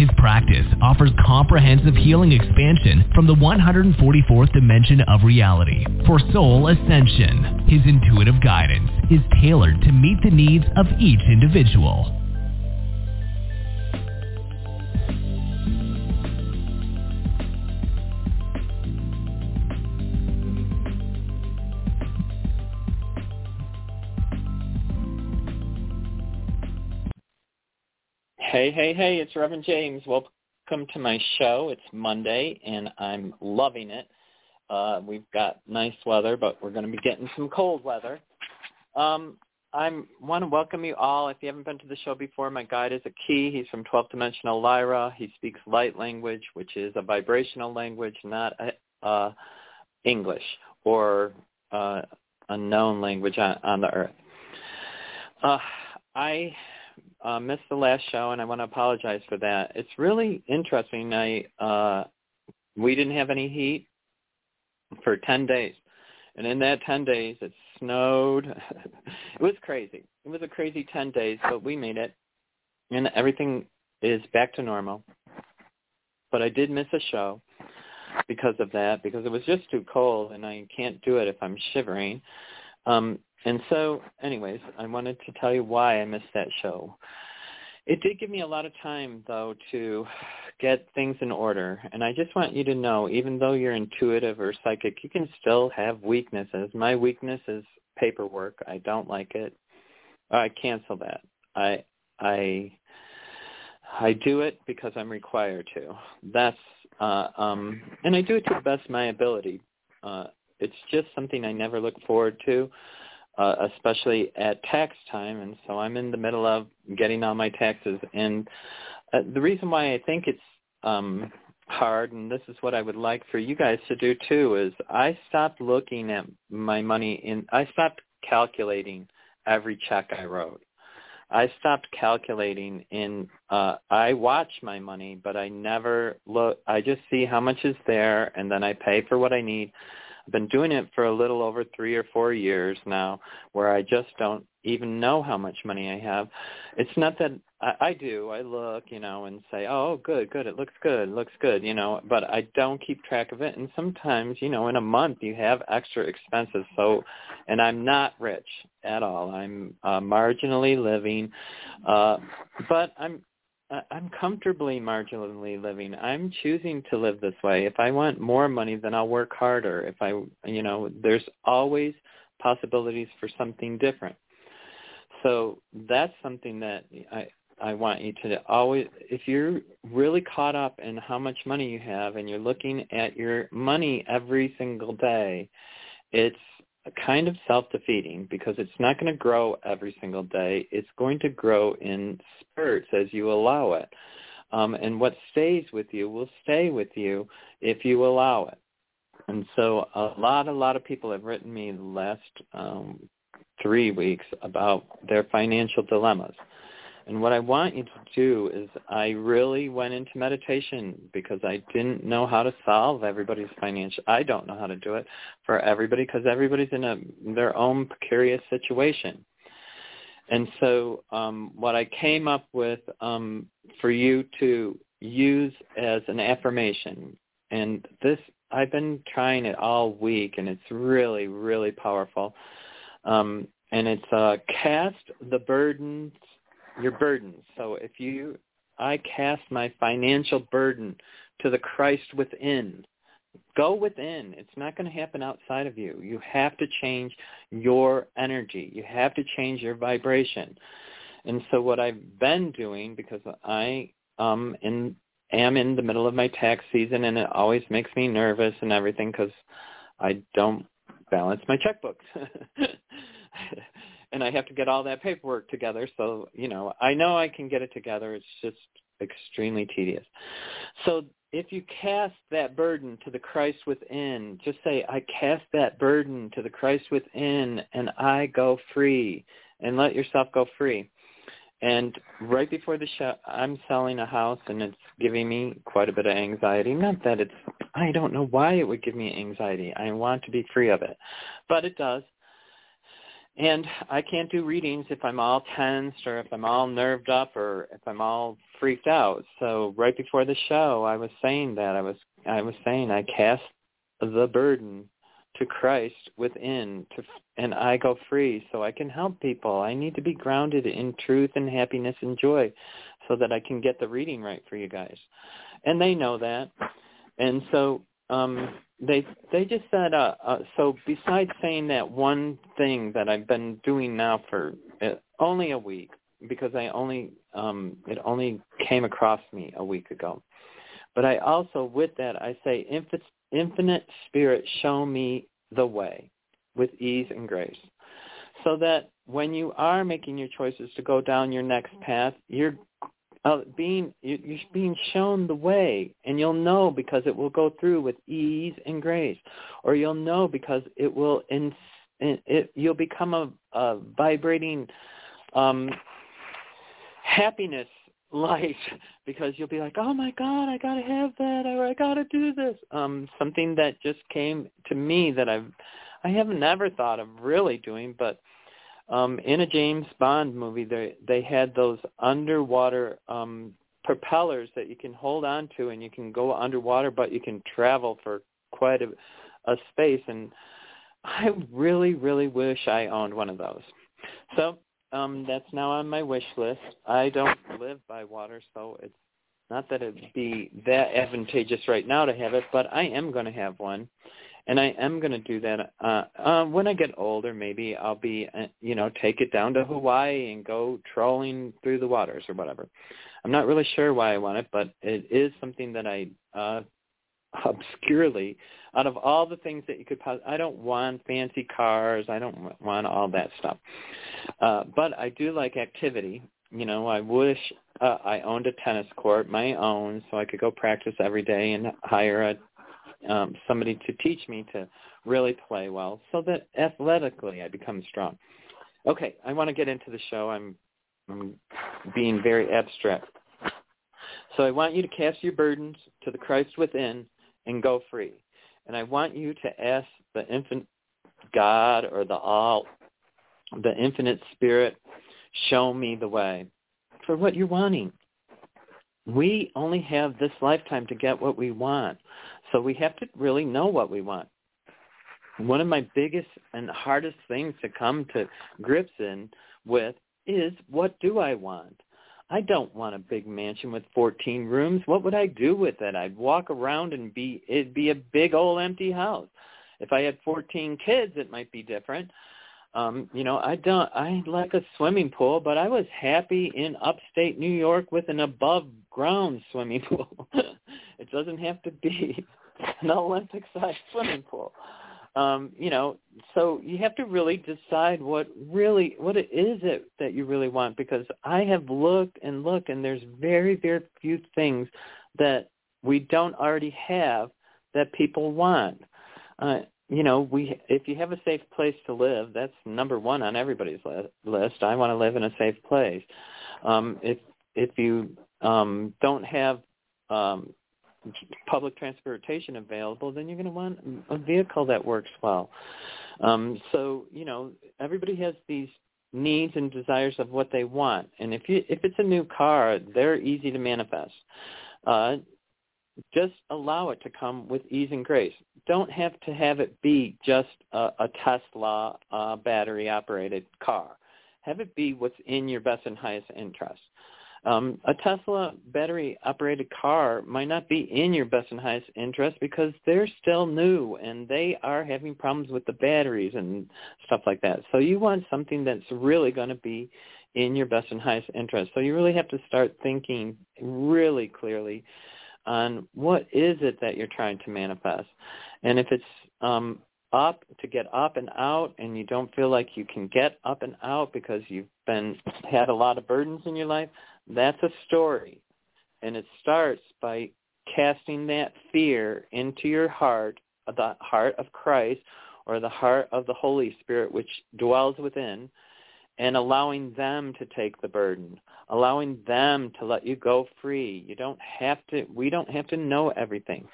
His practice offers comprehensive healing expansion from the 144th dimension of reality for soul ascension. His intuitive guidance is tailored to meet the needs of each individual. Hey, hey, hey, it's Reverend James. Welcome to my show. It's Monday, and I'm loving it. Uh, we've got nice weather, but we're going to be getting some cold weather. Um, I want to welcome you all. If you haven't been to the show before, my guide is a key. He's from 12th Dimensional Lyra. He speaks light language, which is a vibrational language, not a, uh, English or uh, a known language on, on the earth. Uh, I uh, missed the last show, and I want to apologize for that. It's really interesting. I uh, we didn't have any heat for ten days, and in that ten days, it snowed. it was crazy. It was a crazy ten days, but we made it, and everything is back to normal. But I did miss a show because of that, because it was just too cold, and I can't do it if I'm shivering. Um, and so, anyways, I wanted to tell you why I missed that show. It did give me a lot of time, though, to get things in order. And I just want you to know, even though you're intuitive or psychic, you can still have weaknesses. My weakness is paperwork. I don't like it. I cancel that. I I I do it because I'm required to. That's uh um and I do it to the best of my ability. Uh it's just something I never look forward to uh, especially at tax time. And so I'm in the middle of getting all my taxes. And uh, the reason why I think it's um, hard, and this is what I would like for you guys to do too, is I stopped looking at my money in. I stopped calculating every check I wrote. I stopped calculating in uh I watch my money but I never look I just see how much is there and then I pay for what I need I've been doing it for a little over three or four years now where I just don't even know how much money I have. It's not that I, I do. I look, you know, and say, oh, good, good. It looks good. It looks good, you know, but I don't keep track of it. And sometimes, you know, in a month you have extra expenses. So, and I'm not rich at all. I'm uh, marginally living, uh, but I'm I'm comfortably marginally living. I'm choosing to live this way. If I want more money, then I'll work harder. If I, you know, there's always possibilities for something different. So that's something that I I want you to always if you're really caught up in how much money you have and you're looking at your money every single day, it's kind of self-defeating because it's not going to grow every single day. It's going to grow in spurts as you allow it. Um, and what stays with you will stay with you if you allow it. And so a lot, a lot of people have written me the last um, three weeks about their financial dilemmas. And what I want you to do is I really went into meditation because I didn't know how to solve everybody's financial. I don't know how to do it for everybody because everybody's in a their own precarious situation. And so um, what I came up with um, for you to use as an affirmation, and this I've been trying it all week, and it's really, really powerful. Um, and it's uh, cast the burdens your burdens. So if you, I cast my financial burden to the Christ within. Go within. It's not going to happen outside of you. You have to change your energy. You have to change your vibration. And so what I've been doing, because I um in am in the middle of my tax season, and it always makes me nervous and everything because I don't balance my checkbooks. and I have to get all that paperwork together. So, you know, I know I can get it together. It's just extremely tedious. So if you cast that burden to the Christ within, just say, I cast that burden to the Christ within and I go free and let yourself go free. And right before the show, I'm selling a house and it's giving me quite a bit of anxiety. Not that it's, I don't know why it would give me anxiety. I want to be free of it, but it does. And I can't do readings if I'm all tensed or if I'm all nerved up or if I'm all freaked out. So right before the show, I was saying that I was I was saying I cast the burden to Christ within to and I go free so I can help people. I need to be grounded in truth and happiness and joy so that I can get the reading right for you guys. And they know that. And so um they they just said uh, uh so besides saying that one thing that I've been doing now for uh, only a week because I only um it only came across me a week ago. But I also with that I say infinite infinite spirit show me the way with ease and grace. So that when you are making your choices to go down your next path, you're uh, being you're being shown the way, and you'll know because it will go through with ease and grace, or you'll know because it will in, it you'll become a, a vibrating um, happiness light because you'll be like, oh my god, I gotta have that, or I gotta do this. Um, something that just came to me that I've I have never thought of really doing, but um, in a James Bond movie, they they had those underwater um, propellers that you can hold on to, and you can go underwater, but you can travel for quite a, a space. And I really, really wish I owned one of those. So um, that's now on my wish list. I don't live by water, so it's not that it'd be that advantageous right now to have it, but I am going to have one and I am going to do that. Uh, uh, when I get older, maybe I'll be, uh, you know, take it down to Hawaii and go trolling through the waters or whatever. I'm not really sure why I want it, but it is something that I uh, obscurely, out of all the things that you could, pos- I don't want fancy cars. I don't want all that stuff. Uh, but I do like activity. You know, I wish uh, I owned a tennis court, my own, so I could go practice every day and hire a um, somebody to teach me to really play well so that athletically I become strong. Okay, I want to get into the show. I'm, I'm being very abstract. So I want you to cast your burdens to the Christ within and go free. And I want you to ask the infinite God or the all, the infinite spirit, show me the way for what you're wanting. We only have this lifetime to get what we want. So we have to really know what we want. One of my biggest and hardest things to come to grips in with is what do I want? I don't want a big mansion with 14 rooms. What would I do with it? I'd walk around and be it'd be a big old empty house. If I had 14 kids, it might be different. Um, you know, I don't I like a swimming pool, but I was happy in upstate New York with an above ground swimming pool. it doesn't have to be an Olympic sized swimming pool. Um, you know, so you have to really decide what really what it is it that you really want because I have looked and looked and there's very, very few things that we don't already have that people want. Uh, you know, we if you have a safe place to live, that's number one on everybody's list. I want to live in a safe place. Um, if if you um, don't have um, public transportation available, then you're going to want a vehicle that works well. Um, so you know, everybody has these needs and desires of what they want, and if you if it's a new car, they're easy to manifest. Uh, just allow it to come with ease and grace. Don't have to have it be just a, a Tesla uh, battery operated car. Have it be what's in your best and highest interest. Um, a Tesla battery operated car might not be in your best and highest interest because they're still new and they are having problems with the batteries and stuff like that. So you want something that's really going to be in your best and highest interest. So you really have to start thinking really clearly on what is it that you're trying to manifest. And if it's um, up to get up and out and you don't feel like you can get up and out because you've been had a lot of burdens in your life, that's a story. And it starts by casting that fear into your heart, the heart of Christ or the heart of the Holy Spirit which dwells within, and allowing them to take the burden, allowing them to let you go free. You don't have to, we don't have to know everything.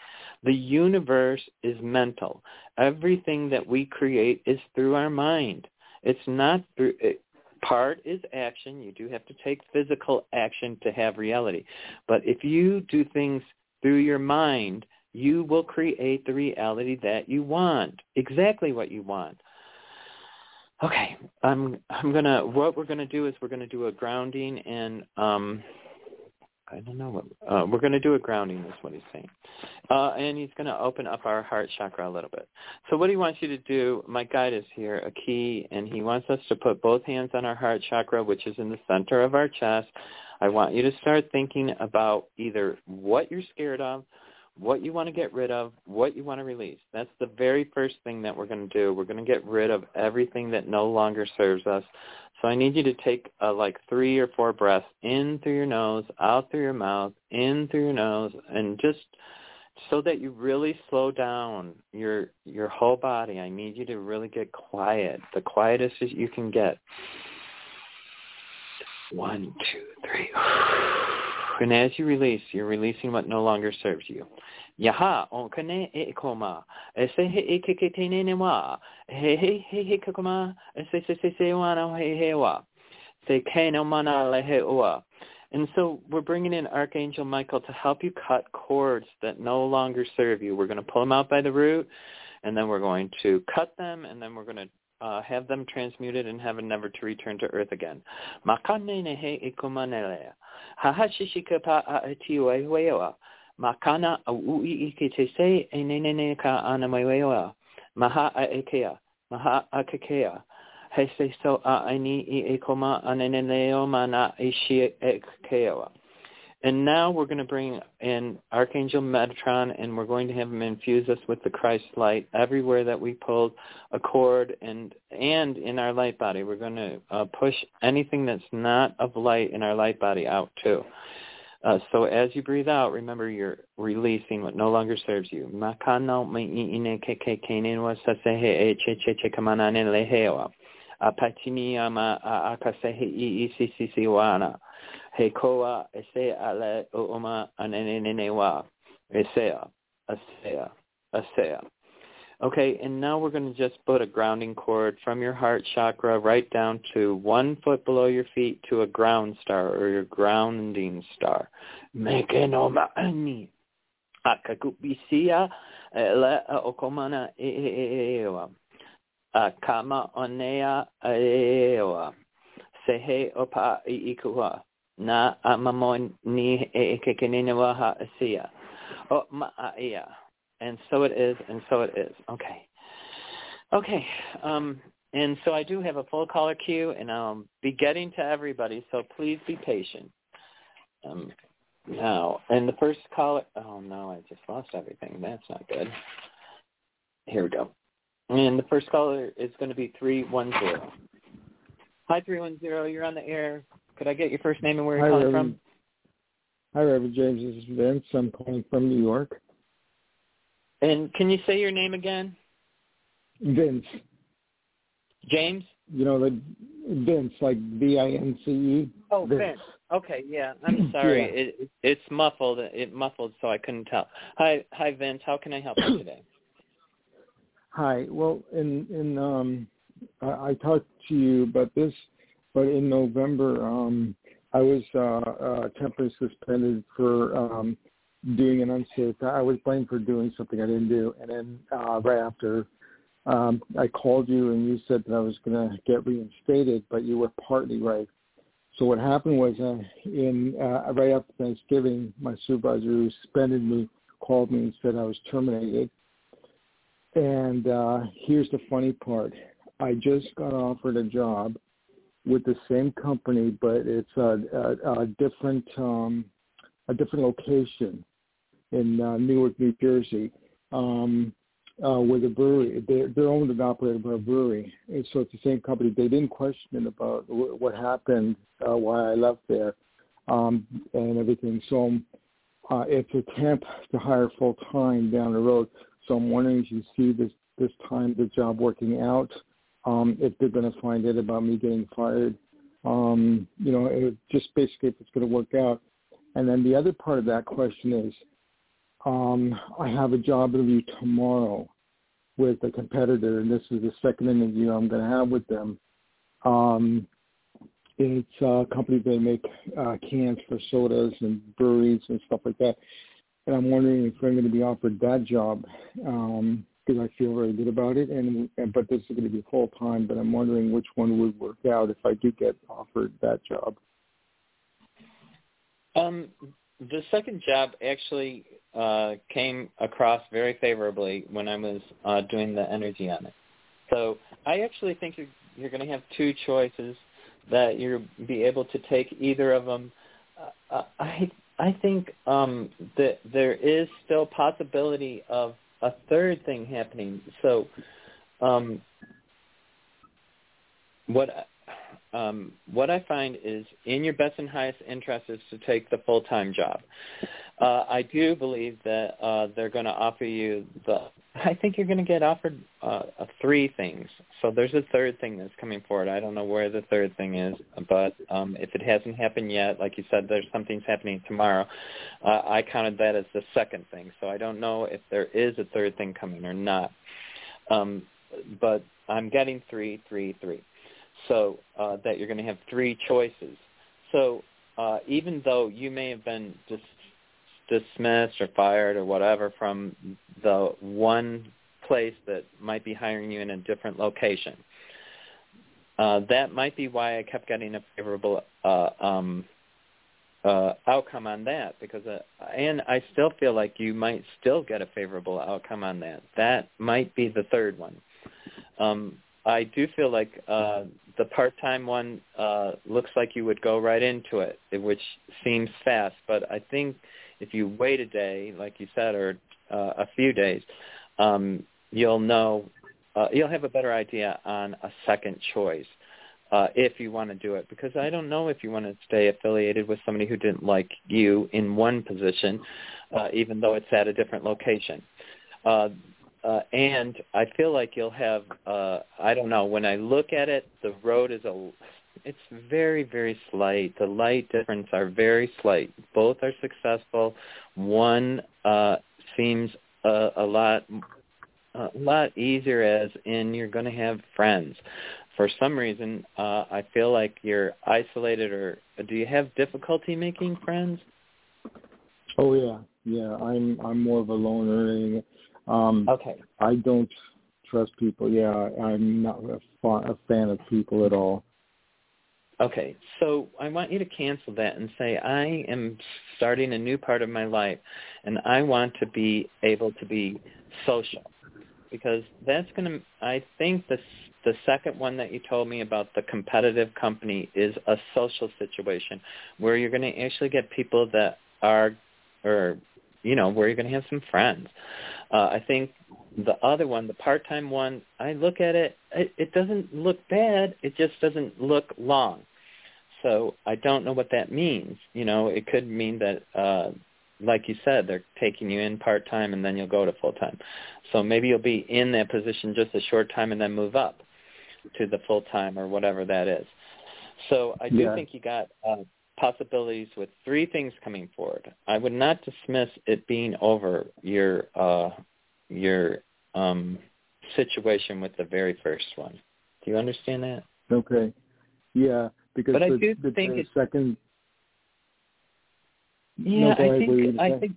The universe is mental. Everything that we create is through our mind. It's not through, it, part is action. You do have to take physical action to have reality. But if you do things through your mind, you will create the reality that you want, exactly what you want. Okay, I'm I'm gonna. What we're gonna do is we're gonna do a grounding and um, I don't know what uh, we're gonna do a grounding. Is what he's saying, uh, and he's gonna open up our heart chakra a little bit. So what he wants you to do, my guide is here, a key, and he wants us to put both hands on our heart chakra, which is in the center of our chest. I want you to start thinking about either what you're scared of, what you want to get rid of, what you want to release. That's the very first thing that we're going to do. We're going to get rid of everything that no longer serves us. So I need you to take uh, like three or four breaths in through your nose, out through your mouth, in through your nose, and just so that you really slow down your your whole body. I need you to really get quiet, the quietest you can get. One, two, three. And as you release, you're releasing what no longer serves you. Yaha on kane e koma. E se he e ke ke te ne wa. He he he he koma. E se se se se wana he he wa. Se ke no mana le he ua. And so we're bringing in Archangel Michael to help you cut cords that no longer serve you. We're going to pull them out by the root, and then we're going to cut them, and then we're going to uh, have them transmuted in heaven never to return to earth again. Makana ui ike te se e nenene ka ana mai weoa. Maha a ekea. Maha a kekea. He se so aini i e koma aneneneo mana e shi e keoa. And now we're going to bring in Archangel Metatron, and we're going to have him infuse us with the Christ light everywhere that we pulled a cord, and and in our light body, we're going to uh, push anything that's not of light in our light body out too. Uh, so as you breathe out, remember you're releasing what no longer serves you. Makano he koa ale uuma anenene wa esea asea asea. Okay, and now we're going to just put a grounding cord from your heart chakra right down to one foot below your feet to a ground star or your grounding star. Meke no ma'ani. Akakupisia ele okomana ewa. Kama onea ewa. Sehe opa ikua na amamon ni e kekenenewaha asia. Oh, ma'ia. And so it is, and so it is. Okay. Okay. Um, and so I do have a full caller queue, and I'll be getting to everybody, so please be patient. Um, now, and the first caller, oh no, I just lost everything. That's not good. Here we go. And the first caller is going to be 310. Hi, 310. You're on the air. Could I get your first name and where you're Hi, calling Reverend. from? Hi, Reverend James. This is Vince. I'm calling from New York. And can you say your name again? Vince. James? You know, the Vince, like V-I-N-C-E. Oh, Vince. Vince. Okay, yeah. I'm sorry. Yeah. It, it it's muffled. It muffled, so I couldn't tell. Hi, hi, Vince. How can I help you today? Hi. Well, in in um, I, I talked to you about this, but in November, um, I was uh, uh, temporarily suspended for um, doing an unsafe. I was blamed for doing something I didn't do, and then uh, right after, um, I called you and you said that I was going to get reinstated, but you were partly right. So what happened was, uh, in uh, right after Thanksgiving, my supervisor who suspended me called me and said I was terminated. And uh, here's the funny part: I just got offered a job with the same company, but it's a, a, a different um, a different location in uh, Newark, New Jersey, um, uh, with a brewery. They're, they're owned and operated by a brewery, and so it's the same company. They didn't question about w- what happened, uh, why I left there, um, and everything. So um, uh, it's a temp to hire full time down the road. So I'm wondering if you see this this time the job working out, um, if they're going to find out about me getting fired. Um, you know, it, just basically if it's going to work out. And then the other part of that question is, um, I have a job interview tomorrow with a competitor, and this is the second interview I'm going to have with them. Um, it's a company that make uh, cans for sodas and breweries and stuff like that. And I'm wondering if I'm going to be offered that job because I feel very good about it. And but this is going to be full time. But I'm wondering which one would work out if I do get offered that job. Um, the second job actually uh, came across very favorably when I was uh, doing the energy on it. So I actually think you're, you're going to have two choices that you'll be able to take either of them. Uh, I I think um, that there is still possibility of a third thing happening. So um, what um, what I find is in your best and highest interest is to take the full-time job. Uh, I do believe that uh, they're going to offer you the. I think you're going to get offered uh, three things. So there's a third thing that's coming forward. I don't know where the third thing is, but um, if it hasn't happened yet, like you said, there's something's happening tomorrow. Uh, I counted that as the second thing. So I don't know if there is a third thing coming or not. Um, but I'm getting three, three, three so uh, that you're going to have three choices. So uh, even though you may have been dis- dismissed or fired or whatever from the one place that might be hiring you in a different location, uh, that might be why I kept getting a favorable uh, um, uh, outcome on that because uh, and I still feel like you might still get a favorable outcome on that. That might be the third one. Um, I do feel like uh, the part-time one uh, looks like you would go right into it, which seems fast. But I think if you wait a day, like you said, or uh, a few days, um, you'll know, uh, you'll have a better idea on a second choice uh, if you want to do it. Because I don't know if you want to stay affiliated with somebody who didn't like you in one position, uh, even though it's at a different location. Uh, uh, and I feel like you'll have uh, I don't know when I look at it the road is a it's very very slight. The light difference are very slight. Both are successful. One uh, seems a, a lot a lot easier as in you're going to have friends. For some reason uh, I feel like you're isolated or do you have difficulty making friends? Oh yeah. Yeah I'm I'm more of a loner. Um, okay. I don't trust people. Yeah, I'm not a, fa- a fan of people at all. Okay, so I want you to cancel that and say I am starting a new part of my life, and I want to be able to be social, because that's going to. I think the the second one that you told me about the competitive company is a social situation where you're going to actually get people that are, or you know, where you're going to have some friends. Uh, I think the other one, the part-time one, I look at it, it, it doesn't look bad. It just doesn't look long. So I don't know what that means. You know, it could mean that, uh, like you said, they're taking you in part-time and then you'll go to full-time. So maybe you'll be in that position just a short time and then move up to the full-time or whatever that is. So I do yeah. think you got uh, possibilities with three things coming forward. I would not dismiss it being over your uh, your um, situation with the very first one. Do you understand that? Okay. Yeah, because but the, I do the, think the it's, second. Yeah, no, I think I think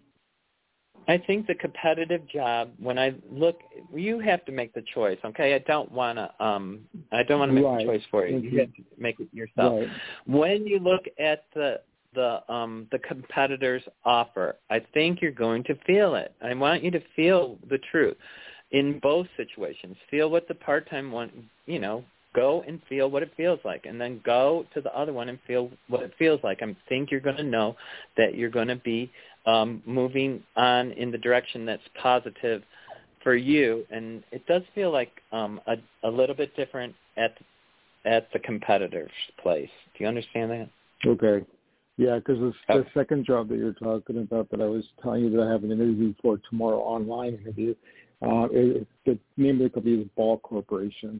I think the competitive job. When I look, you have to make the choice. Okay, I don't want to. Um, I don't want to make right. the choice for you. Mm-hmm. You have to make it yourself. Right. When you look at the the um the competitor's offer, I think you're going to feel it. I want you to feel the truth in both situations. Feel what the part-time one, you know, go and feel what it feels like and then go to the other one and feel what it feels like. I think you're going to know that you're going to be um, moving on in the direction that's positive for you. And it does feel like um, a, a little bit different at at the competitor's place. Do you understand that? Okay. Yeah, because the, the second job that you're talking about that I was telling you that I have an interview for tomorrow, online interview, uh, it, the name of the company is Ball Corporation,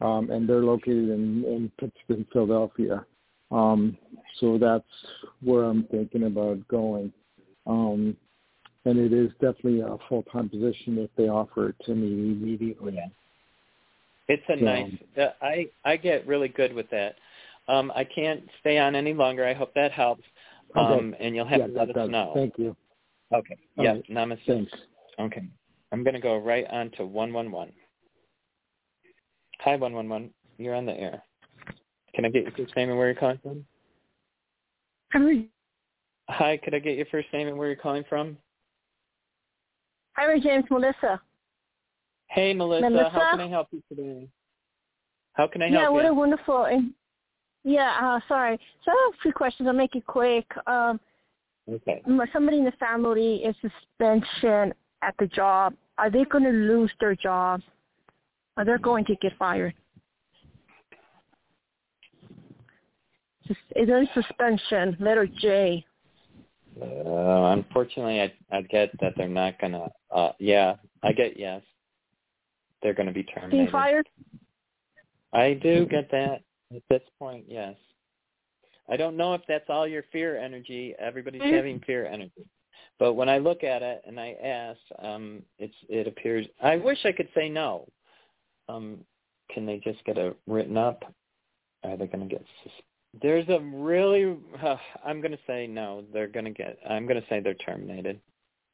um, and they're located in, in Pittsburgh, Philadelphia. Um, so that's where I'm thinking about going. Um, and it is definitely a full-time position if they offer it to me immediately. It's a so, nice. Uh, I I get really good with that. Um, I can't stay on any longer. I hope that helps. Um, okay. And you'll have yeah, to let us does. know. Thank you. Okay. All yeah. Right. Namaste. Thanks. Okay. I'm going to go right on to 111. Hi, 111. You're on the air. Can I get your first name and where you're calling from? Hi. Hi, could I get your first name and where you're calling from? Hi, James. Melissa. Hey, Melissa. Melissa? How can I help you today? How can I help yeah, you? Yeah, what a wonderful. And yeah, uh, sorry. So I have a few questions. I'll make it quick. Um, okay. Somebody in the family is suspension at the job. Are they going to lose their job? Are they going to get fired? Is there suspension? Letter J. Uh, unfortunately, I I get that they're not gonna. Uh, yeah, I get yes. They're going to be terminated. Being fired? I do get that. At this point, yes. I don't know if that's all your fear energy. Everybody's mm-hmm. having fear energy. But when I look at it and I ask, um, it's it appears. I wish I could say no. Um, can they just get it written up? Are they going to get? There's a really. Uh, I'm going to say no. They're going to get. I'm going to say they're terminated.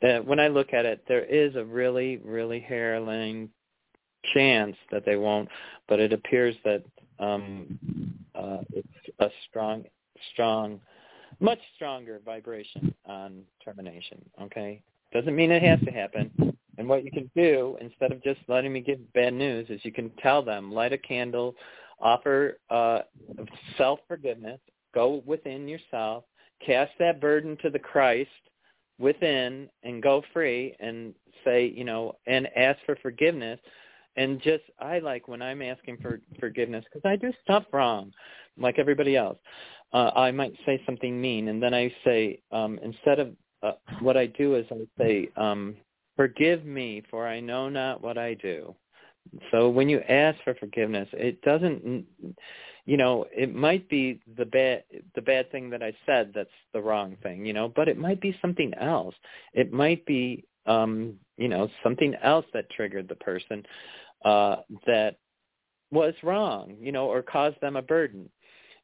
Uh, when I look at it, there is a really, really hairline chance that they won't, but it appears that um, uh, it's a strong, strong, much stronger vibration on termination. Okay, doesn't mean it has to happen. And what you can do instead of just letting me give bad news is you can tell them, light a candle, offer uh, self forgiveness, go within yourself, cast that burden to the Christ within, and go free, and say, you know, and ask for forgiveness and just I like when I'm asking for forgiveness because I do stuff wrong, like everybody else. Uh, I might say something mean, and then I say um, instead of uh, what I do is I say, um, "Forgive me, for I know not what I do." So when you ask for forgiveness, it doesn't, you know, it might be the bad the bad thing that I said that's the wrong thing, you know, but it might be something else. It might be um, you know, something else that triggered the person uh, that was wrong, you know, or caused them a burden.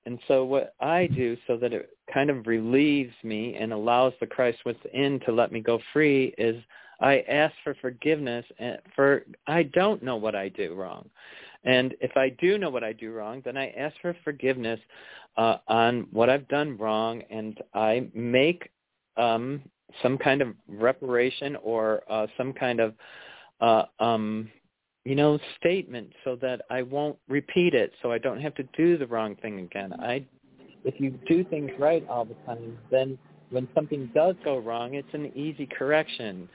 And so what I do so that it kind of relieves me and allows the Christ within to let me go free is I ask for forgiveness and for I don't know what I do wrong. And if I do know what I do wrong, then I ask for forgiveness uh, on what I've done wrong and I make um, some kind of reparation or uh, some kind of uh, um, you know, statement so that I won't repeat it, so I don't have to do the wrong thing again. I, if you do things right all the time, then when something does go wrong, it's an easy correction.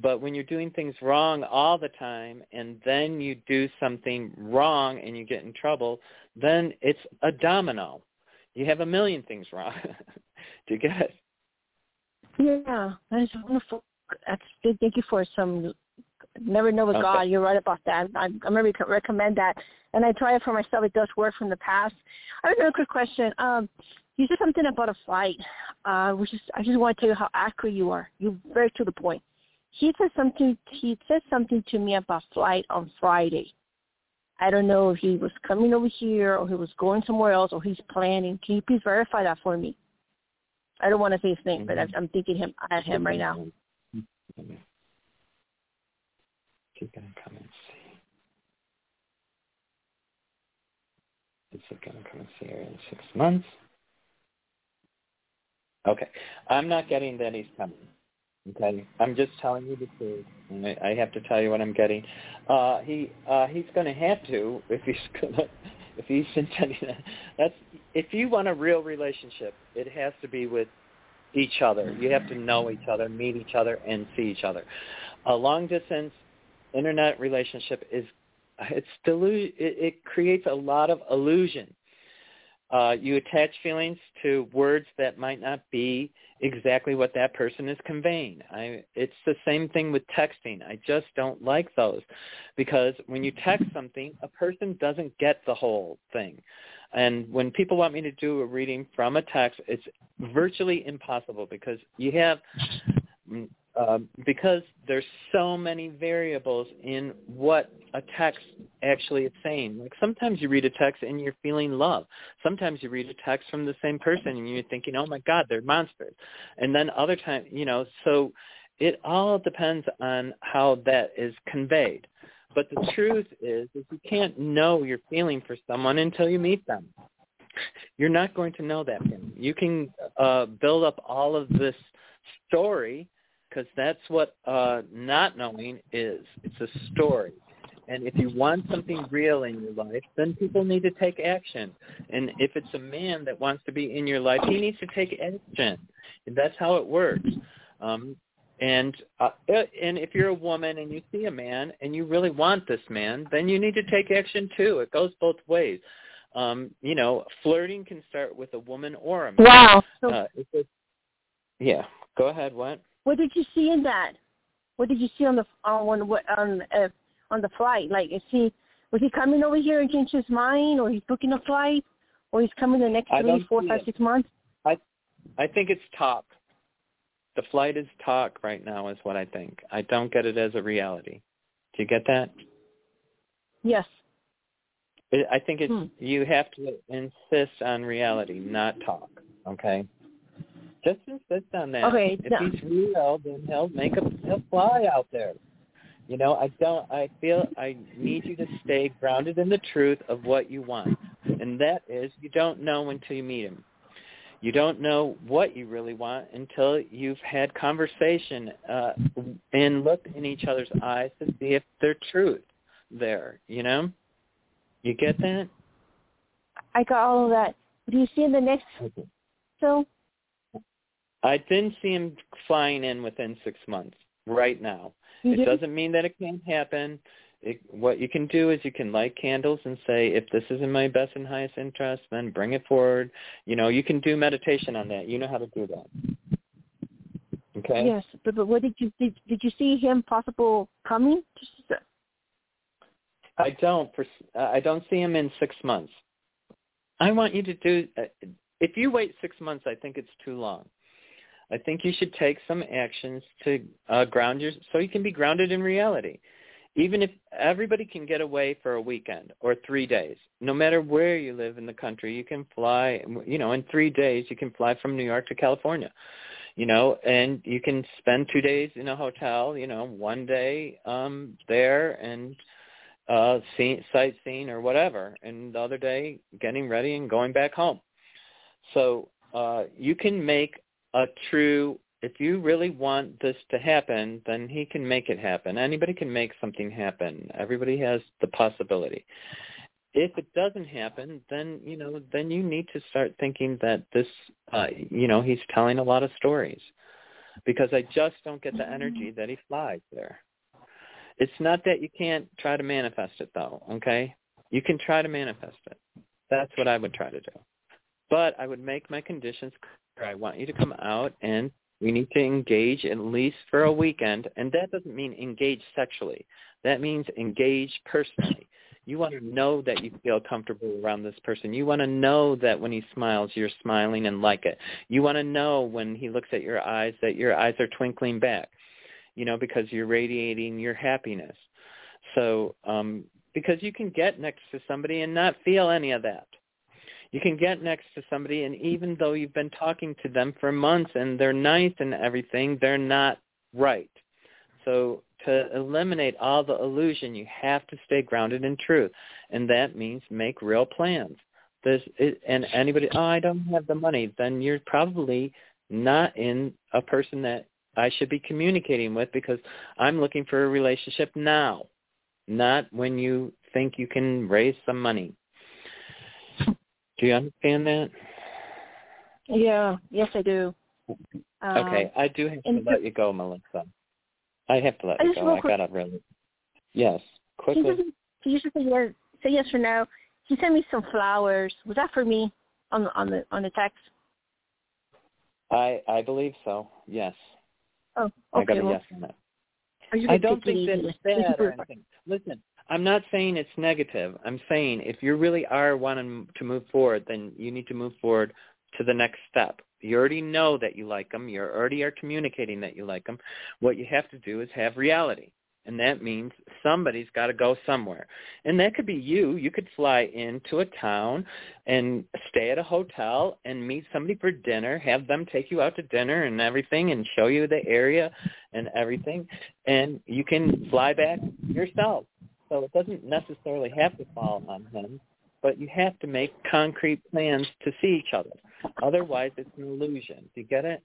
But when you're doing things wrong all the time and then you do something wrong and you get in trouble, then it's a domino. You have a million things wrong. do you get it? Yeah, that is wonderful. That's good. Thank you for some Never know with okay. God. You're right about that. I, I'm going to recommend that. And I try it for myself. It does work from the past. I have another quick question. Um, you said something about a flight, uh, which is I just want to tell you how accurate you are. You're very to the point. He said something. He said something to me about flight on Friday. I don't know if he was coming over here or he was going somewhere else or he's planning. Can you please verify that for me? I don't want to say his name, but I'm thinking him at him right now. She's going to come and see. Is it going to come and see her in six months? Okay. I'm not getting that he's coming. Okay. I'm just telling you the truth. And I, I have to tell you what I'm getting. Uh he uh he's gonna have to if he's gonna if he's intending that that's if you want a real relationship, it has to be with each other. You have to know each other, meet each other, and see each other. A long distance internet relationship is it's delu- it, it creates a lot of illusion. uh, you attach feelings to words that might not be exactly what that person is conveying. I, it's the same thing with texting. I just don't like those because when you text something, a person doesn't get the whole thing. And when people want me to do a reading from a text, it's virtually impossible because you have uh, because there's so many variables in what a text actually is saying. Like sometimes you read a text and you're feeling love. Sometimes you read a text from the same person and you're thinking, oh my God, they're monsters. And then other times, you know, so it all depends on how that is conveyed. But the truth is, is you can't know you're feeling for someone until you meet them. You're not going to know that. You can uh, build up all of this story because that's what uh, not knowing is. It's a story. And if you want something real in your life, then people need to take action. And if it's a man that wants to be in your life, he needs to take action. And that's how it works. Um, and uh, and if you're a woman and you see a man and you really want this man, then you need to take action too. It goes both ways. Um, you know, flirting can start with a woman or a man. Wow. Uh, yeah. Go ahead. What? What did you see in that? What did you see on the on on uh, on the flight? Like, is he was he coming over here and change his mind, or he's booking a flight, or he's coming the next three, four, five, it. six months? I I think it's talk. The flight is talk right now, is what I think. I don't get it as a reality. Do you get that? Yes. I think it's hmm. you have to insist on reality, not talk. Okay. Just insist on that. Okay. If no. he's real, then he'll make a he'll fly out there. You know, I don't. I feel I need you to stay grounded in the truth of what you want, and that is you don't know until you meet him. You don't know what you really want until you've had conversation uh, and looked in each other's eyes to see if there's truth there. You know, you get that? I got all of that. Do you see in the next okay. so I didn't see him flying in within six months right now. Mm-hmm. It doesn't mean that it can't happen. It, what you can do is you can light candles and say, if this is in my best and highest interest, then bring it forward. You know, you can do meditation on that. You know how to do that. Okay. Yes, but but what did you did, did you see him possible coming? I don't. For, I don't see him in six months. I want you to do. Uh, if you wait six months, I think it's too long. I think you should take some actions to uh, ground your so you can be grounded in reality. Even if everybody can get away for a weekend or three days, no matter where you live in the country, you can fly. You know, in three days, you can fly from New York to California. You know, and you can spend two days in a hotel. You know, one day um, there and uh, see, sightseeing or whatever, and the other day getting ready and going back home. So uh, you can make a true if you really want this to happen, then he can make it happen. Anybody can make something happen. Everybody has the possibility. If it doesn't happen, then you know, then you need to start thinking that this, uh, you know, he's telling a lot of stories, because I just don't get the energy that he flies there. It's not that you can't try to manifest it, though. Okay, you can try to manifest it. That's what I would try to do, but I would make my conditions I want you to come out and we need to engage at least for a weekend. And that doesn't mean engage sexually. That means engage personally. You want to know that you feel comfortable around this person. You want to know that when he smiles, you're smiling and like it. You want to know when he looks at your eyes that your eyes are twinkling back, you know, because you're radiating your happiness. So, um, because you can get next to somebody and not feel any of that you can get next to somebody and even though you've been talking to them for months and they're nice and everything, they're not right. So to eliminate all the illusion, you have to stay grounded in truth. And that means make real plans. This is, and anybody, oh, I don't have the money, then you're probably not in a person that I should be communicating with because I'm looking for a relationship now, not when you think you can raise some money. Do you understand that? Yeah. Yes, I do. Okay, um, I do have to let you go, Melissa. I have to let you go. I gotta really. Yes, quickly. Can you just say yes, say yes or no? He sent me some flowers. Was that for me? on the on the on the text? I I believe so. Yes. Oh, okay. I got a well, yes on that. I, don't think that it's bad or anything. Listen, I'm not saying it's negative. I'm saying if you really are wanting to move forward, then you need to move forward to the next step. You already know that you like them. You already are communicating that you like them. What you have to do is have reality. And that means somebody's got to go somewhere. And that could be you. You could fly into a town and stay at a hotel and meet somebody for dinner, have them take you out to dinner and everything and show you the area and everything. And you can fly back yourself. So it doesn't necessarily have to fall on him, but you have to make concrete plans to see each other. Otherwise, it's an illusion. Do you get it?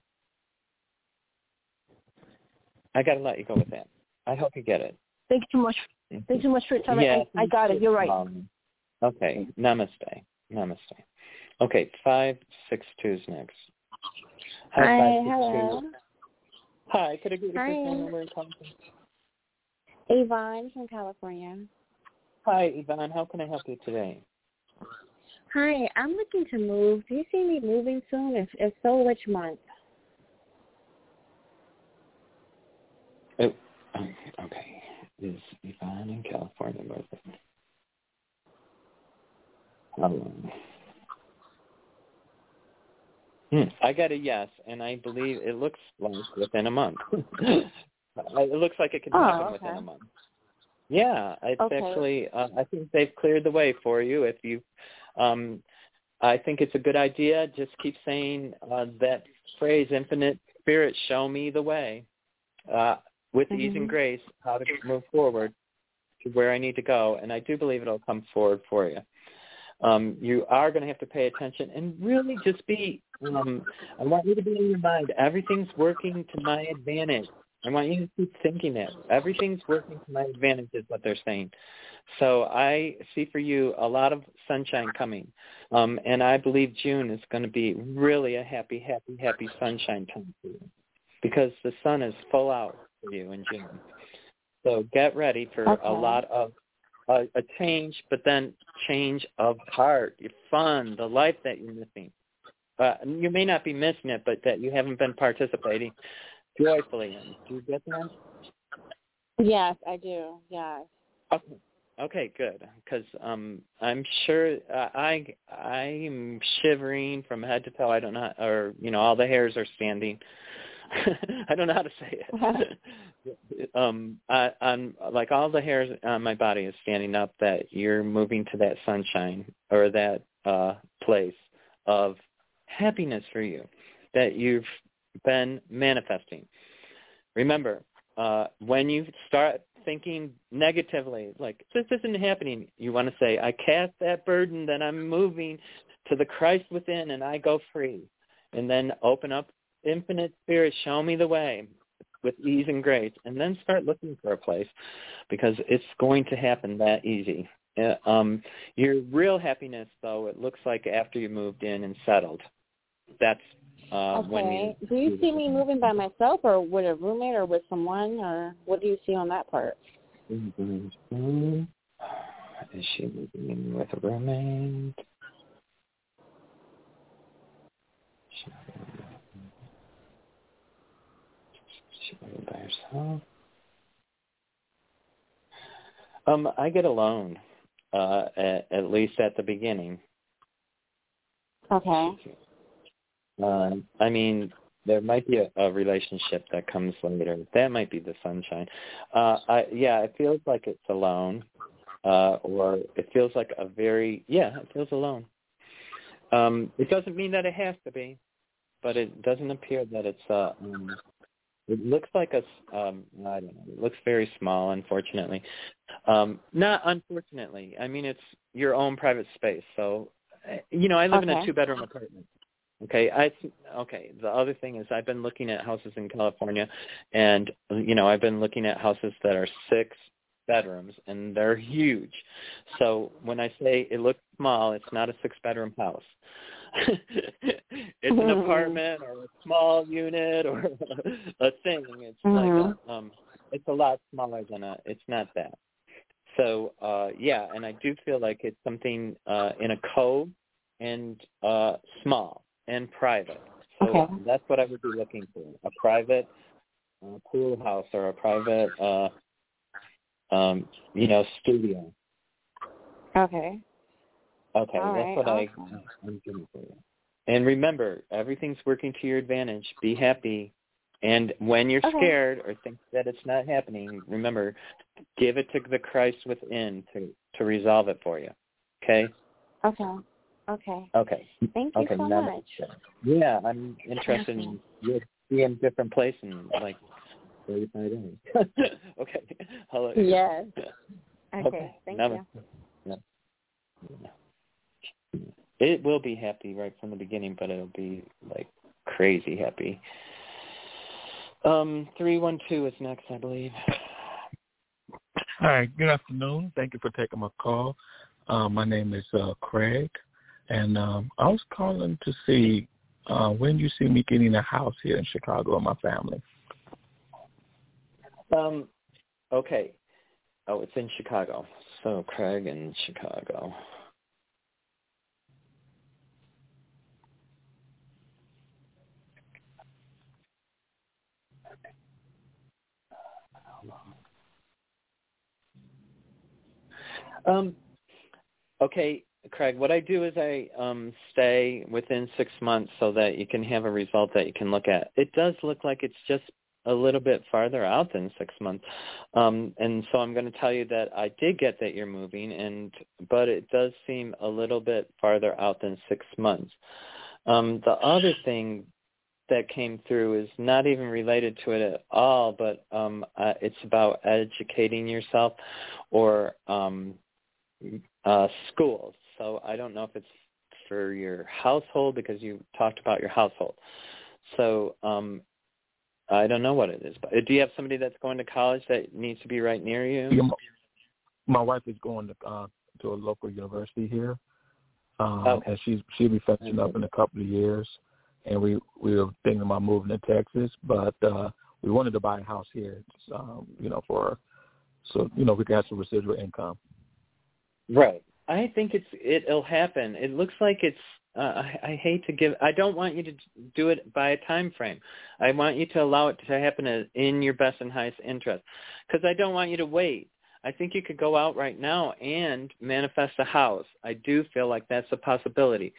I got to let you go with that. I hope you get it. Thank you so much. Thank you so much for your time. Yeah, I, I got it. You're right. Um, okay. Namaste. Namaste. Okay. Five six two's next. Hi. five, six, hello. two. Hi. Could I get your Hi. first name and where you're calling from? Yvonne from California. Hi, Yvonne. How can I help you today? Hi, I'm looking to move. Do you see me moving soon? If, if so, which month? Oh, okay. Is Yvonne in California with it? How long? Hmm. I got a yes, and I believe it looks like within a month. it looks like it could Oh, happen okay. within a month. Yeah, it's Okay. actually. Uh, I think they've cleared the way for you. If you, um, I think it's a good idea. Just keep saying uh, that phrase, "Infinite Spirit, show me the way," uh, with ease and Mhm. grace, how to move forward to where I need to go, and I do believe it'll come forward for you. Um, you are going to have to pay attention and really just be. Um, I want you to be in your mind. Everything's working to my advantage. I want you to keep thinking that everything's working to my advantage is what they're saying. So I see for you a lot of sunshine coming, um, and I believe June is going to be really a happy, happy, happy sunshine time for you because the sun is full out for you in June. So get ready for Okay. a lot of uh, a change, but then change of heart, your fun, the life that you're missing. Uh, you may not be missing it, but that you haven't been participating joyfully in. Do you get that? Yes, I do. Yes. Okay. Okay, good. Because um, I'm sure uh, I I'm shivering from head to toe. I don't know, or you know, all the hairs are standing. I don't know how to say it. um, I, I'm like all the hairs on my body is standing up. That you're moving to that sunshine or that uh, place of happiness for you that you've been manifesting. Remember, uh, when you start thinking negatively, like this isn't happening, you want to say, I cast that burden that I'm moving to the Christ within and I go free. And then open up infinite spirit, show me the way with ease and grace. And then start looking for a place because it's going to happen that easy. Uh, um, your real happiness, though, it looks like after you moved in and settled. That's uh, okay. you do you see me moving by myself or with a roommate or with someone or what do you see on that part? Mhm. Is she moving in with a roommate? She she moving by herself? Um, I get alone, uh, at, at least at the beginning. Okay. Uh, I mean, there might be a, a relationship that comes later. That might be the sunshine. Uh, I, yeah, it feels like it's alone, uh, or it feels like a very yeah, it feels alone. Um, it doesn't mean that it has to be, but it doesn't appear that it's. Uh, um, it looks like a. s- Um, I don't know. It looks very small, unfortunately. Um, not unfortunately. I mean, it's your own private space. So, uh, you know, I live in a two-bedroom apartment. Okay, I okay. The other thing is I've been looking at houses in California, and you know I've been looking at houses that are six bedrooms and they're huge. So when I say it looks small, it's not a six-bedroom house. it's an apartment or a small unit or a thing. It's like Mhm. a, um, it's a lot smaller than a. It's not that. So uh yeah, and I do feel like it's something uh in a cove and uh, small and private. So Okay. that's what I would be looking for: a private uh, pool house or a private, uh, um, you know, studio. Okay. Okay, All that's right, what I. I'm doing for you. And remember, everything's working to your advantage. Be happy. And when you're Okay. scared or think that it's not happening, remember, give it to the Christ within to to resolve it for you. Okay? Okay. Okay. Okay. Thank you Okay. so now- much. Yeah, I'm interested in you'll be in different place in like thirty five days. okay. Hello. Yes. Okay. Thank Now- you. It will be happy right from the beginning, but it'll be like crazy happy. Um, three one two is next, I believe. Hi, good afternoon. Thank you for taking my call. Uh, my name is uh, Craig, and um, I was calling to see uh, when you see me getting a house here in Chicago with my family. Um, okay. Oh, it's in Chicago. So Craig in Chicago. Um, okay, Craig. What I do is I um, stay within six months so that you can have a result that you can look at. It does look like it's just a little bit farther out than six months, um, and so I'm going to tell you that I did get that you're moving, and but it does seem a little bit farther out than six months. Um, the other thing that came through is not even related to it at all, but um, uh, it's about educating yourself or um, uh, schools. So I don't know if it's for your household because you talked about your household. So um, I don't know what it is. But do you have somebody that's going to college that needs to be right near you? Yeah, my- wife is going to uh, to a local university here, um, Okay. and she's she'll be finishing up in a couple of years. And we we were thinking about moving to Texas, but uh, we wanted to buy a house here, um, you know, for so you know we can have some residual income. Right. I think it's it'll happen. It looks like it's. Uh, I, I hate to give. I don't want you to do it by a time frame. I want you to allow it to happen in your best and highest interest, because I don't want you to wait. I think you could go out right now and manifest a house. I do feel like that's a possibility,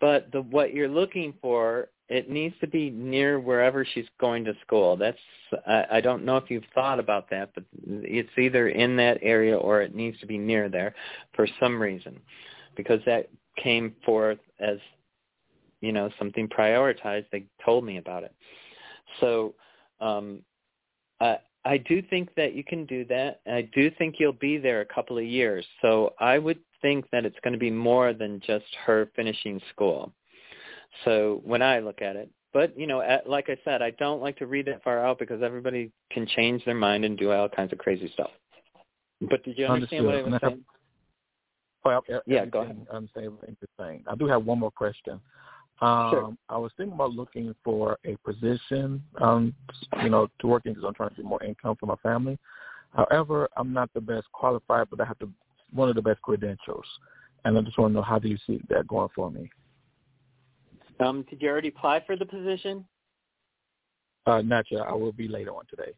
but the what you're looking for, it needs to be near wherever she's going to school. That's I, I don't know if you've thought about that, but it's either in that area or it needs to be near there for some reason, because that came forth as you know something prioritized. They told me about it, so um, I I do think that you can do that. I do think you'll be there a couple of years. So I would think that it's going to be more than just her finishing school. So when I look at it, but you know, at, like I said, I don't like to read that far out because everybody can change their mind and do all kinds of crazy stuff. But did you understand what I was And I have- saying? Well, Yeah, go I understand saying. I do have one more question. Um, Sure. I was thinking about looking for a position, um, you know, to work in because I'm trying to get more income for my family. However, I'm not the best qualified, but I have the one of the best credentials, and I just want to know how do you see that going for me? Um, did you already apply for the position? Uh, not yet. I will be later on today.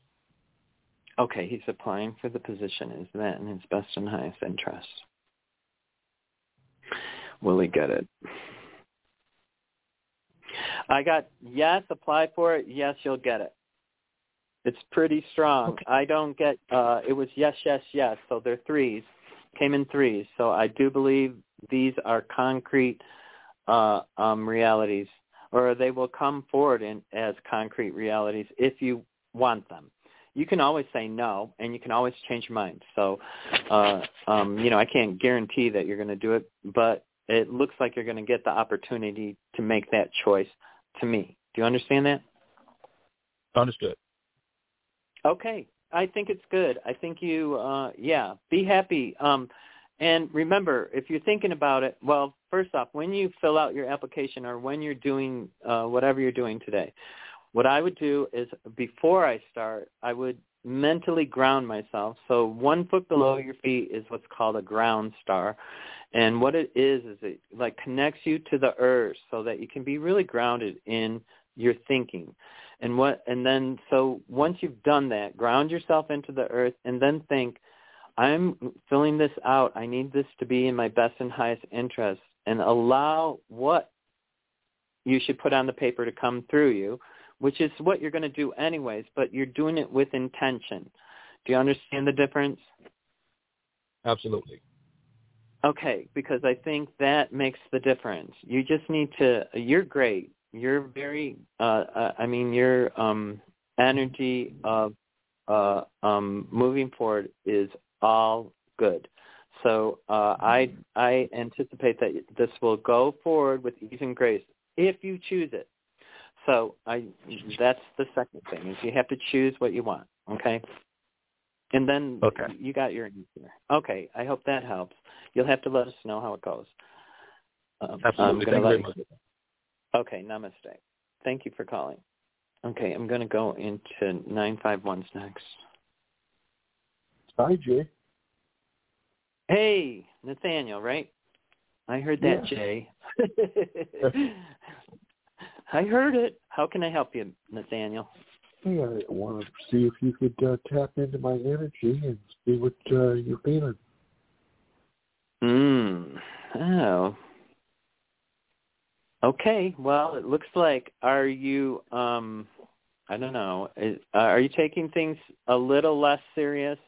Okay, he's applying for the position. Is that in his best and highest interest? Will he get it? I got yes, apply for it. Yes, you'll get it. It's pretty strong. Okay. I don't get uh it was yes, yes, yes. So they're threes. Came in threes. So I do believe these are concrete uh um realities or they will come forward in as concrete realities if you want them. You can always say no and you can always change your mind. So uh um you know, I can't guarantee that you're going to do it, but it looks like you're going to get the opportunity to make that choice to me. Do you understand that? Understood. Okay. I think it's good. I think you uh yeah, be happy. Um and remember, if you're thinking about it, well, first off, when you fill out your application or when you're doing uh whatever you're doing today, what I would do is before I start, I would mentally ground myself. So one foot below your feet is what's called a ground star. And what it is is it like connects you to the earth so that you can be really grounded in your thinking. And what and then so once you've done that, ground yourself into the earth and then think, I'm filling this out. I need this to be in my best and highest interest and allow what you should put on the paper to come through you, which is what you're going to do anyways, but you're doing it with intention. Do you understand the difference? Absolutely. Okay, because I think that makes the difference. You just need to. You're great. You're very. Uh, uh, I mean, your um, energy of uh, um, moving forward is all good. So uh, I I anticipate that this will go forward with ease and grace if you choose it. So I that's the second thing is you have to choose what you want. Okay. And then okay. you got your answer. Okay, I hope that helps. You'll have to let us know how it goes. Um, Absolutely. Thank you very much. Okay, namaste. Thank you for calling. Okay, I'm going to go into 951's next. Hi, Jay. Hey, Nathaniel, right? I heard that, yeah. Jay. I heard it. How can I help you, Nathaniel? Hey, I want to see if you could uh, tap into my energy and see what uh, you're feeling. Hmm. Oh. Okay. Well, it looks like are you um I don't know. Is, uh, are you taking things a little less serious?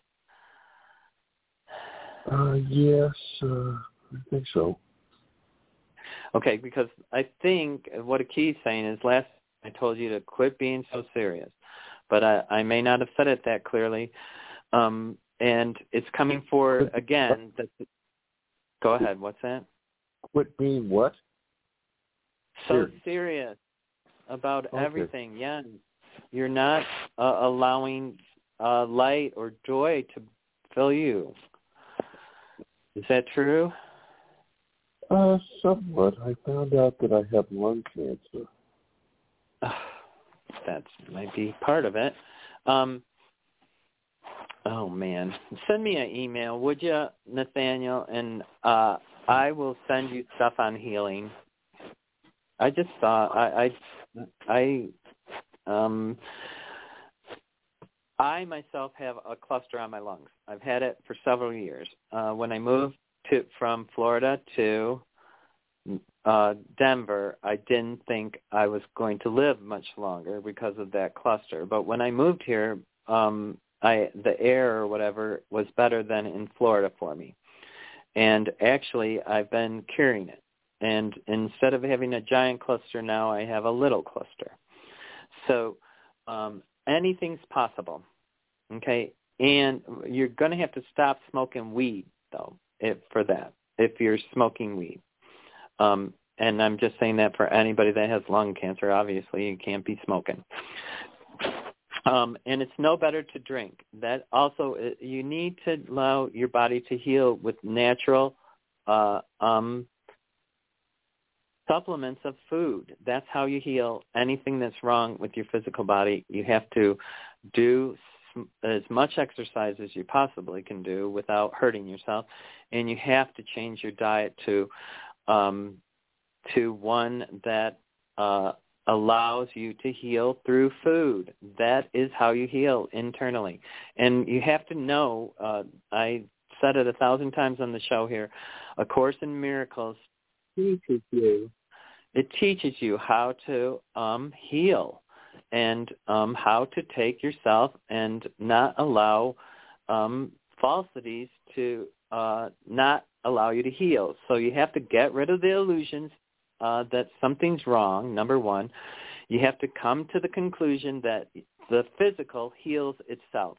Uh yes, uh I think so. Okay, because I think what a key's saying is last I told you to quit being so serious, but I, I may not have said it that clearly. Um, and it's coming for again. That, go ahead. What's that? Quit being what? So Serious. serious about Okay. everything. Yeah, you're not uh, allowing uh, light or joy to fill you. Is that true? Uh, somewhat. I found out that I have lung cancer. Uh, that might be part of it. Um, oh man, send me an email, would you, Nathaniel? And uh, I will send you stuff on healing. I just thought I I I um I myself have a cluster on my lungs. I've had it for several years. Uh, when I moved to from Florida to uh, Denver, I didn't think I was going to live much longer because of that cluster. But when I moved here, um, I the air or whatever was better than in Florida for me. And actually, I've been curing it. And instead of having a giant cluster now, I have a little cluster. So um, anything's possible. Okay, and you're going to have to stop smoking weed though, if, for that. If you're smoking weed. Um, and I'm just saying that for anybody that has lung cancer. Obviously, you can't be smoking. Um, and it's no better to drink. That also, uh, you need to allow your body to heal with natural uh, um, supplements of food. That's how you heal anything that's wrong with your physical body. You have to do as much exercise as you possibly can do without hurting yourself, and you have to change your diet to um, to one that uh, allows you to heal through food. That is how you heal internally. And you have to know, uh, I said it a thousand times on the show here, A Course in Miracles teaches you, it teaches you how to um, heal and um, how to take yourself and not allow um, falsities to uh, not allow you to heal. So you have to get rid of the illusions uh, that something's wrong, number one. You have to come to the conclusion that the physical heals itself.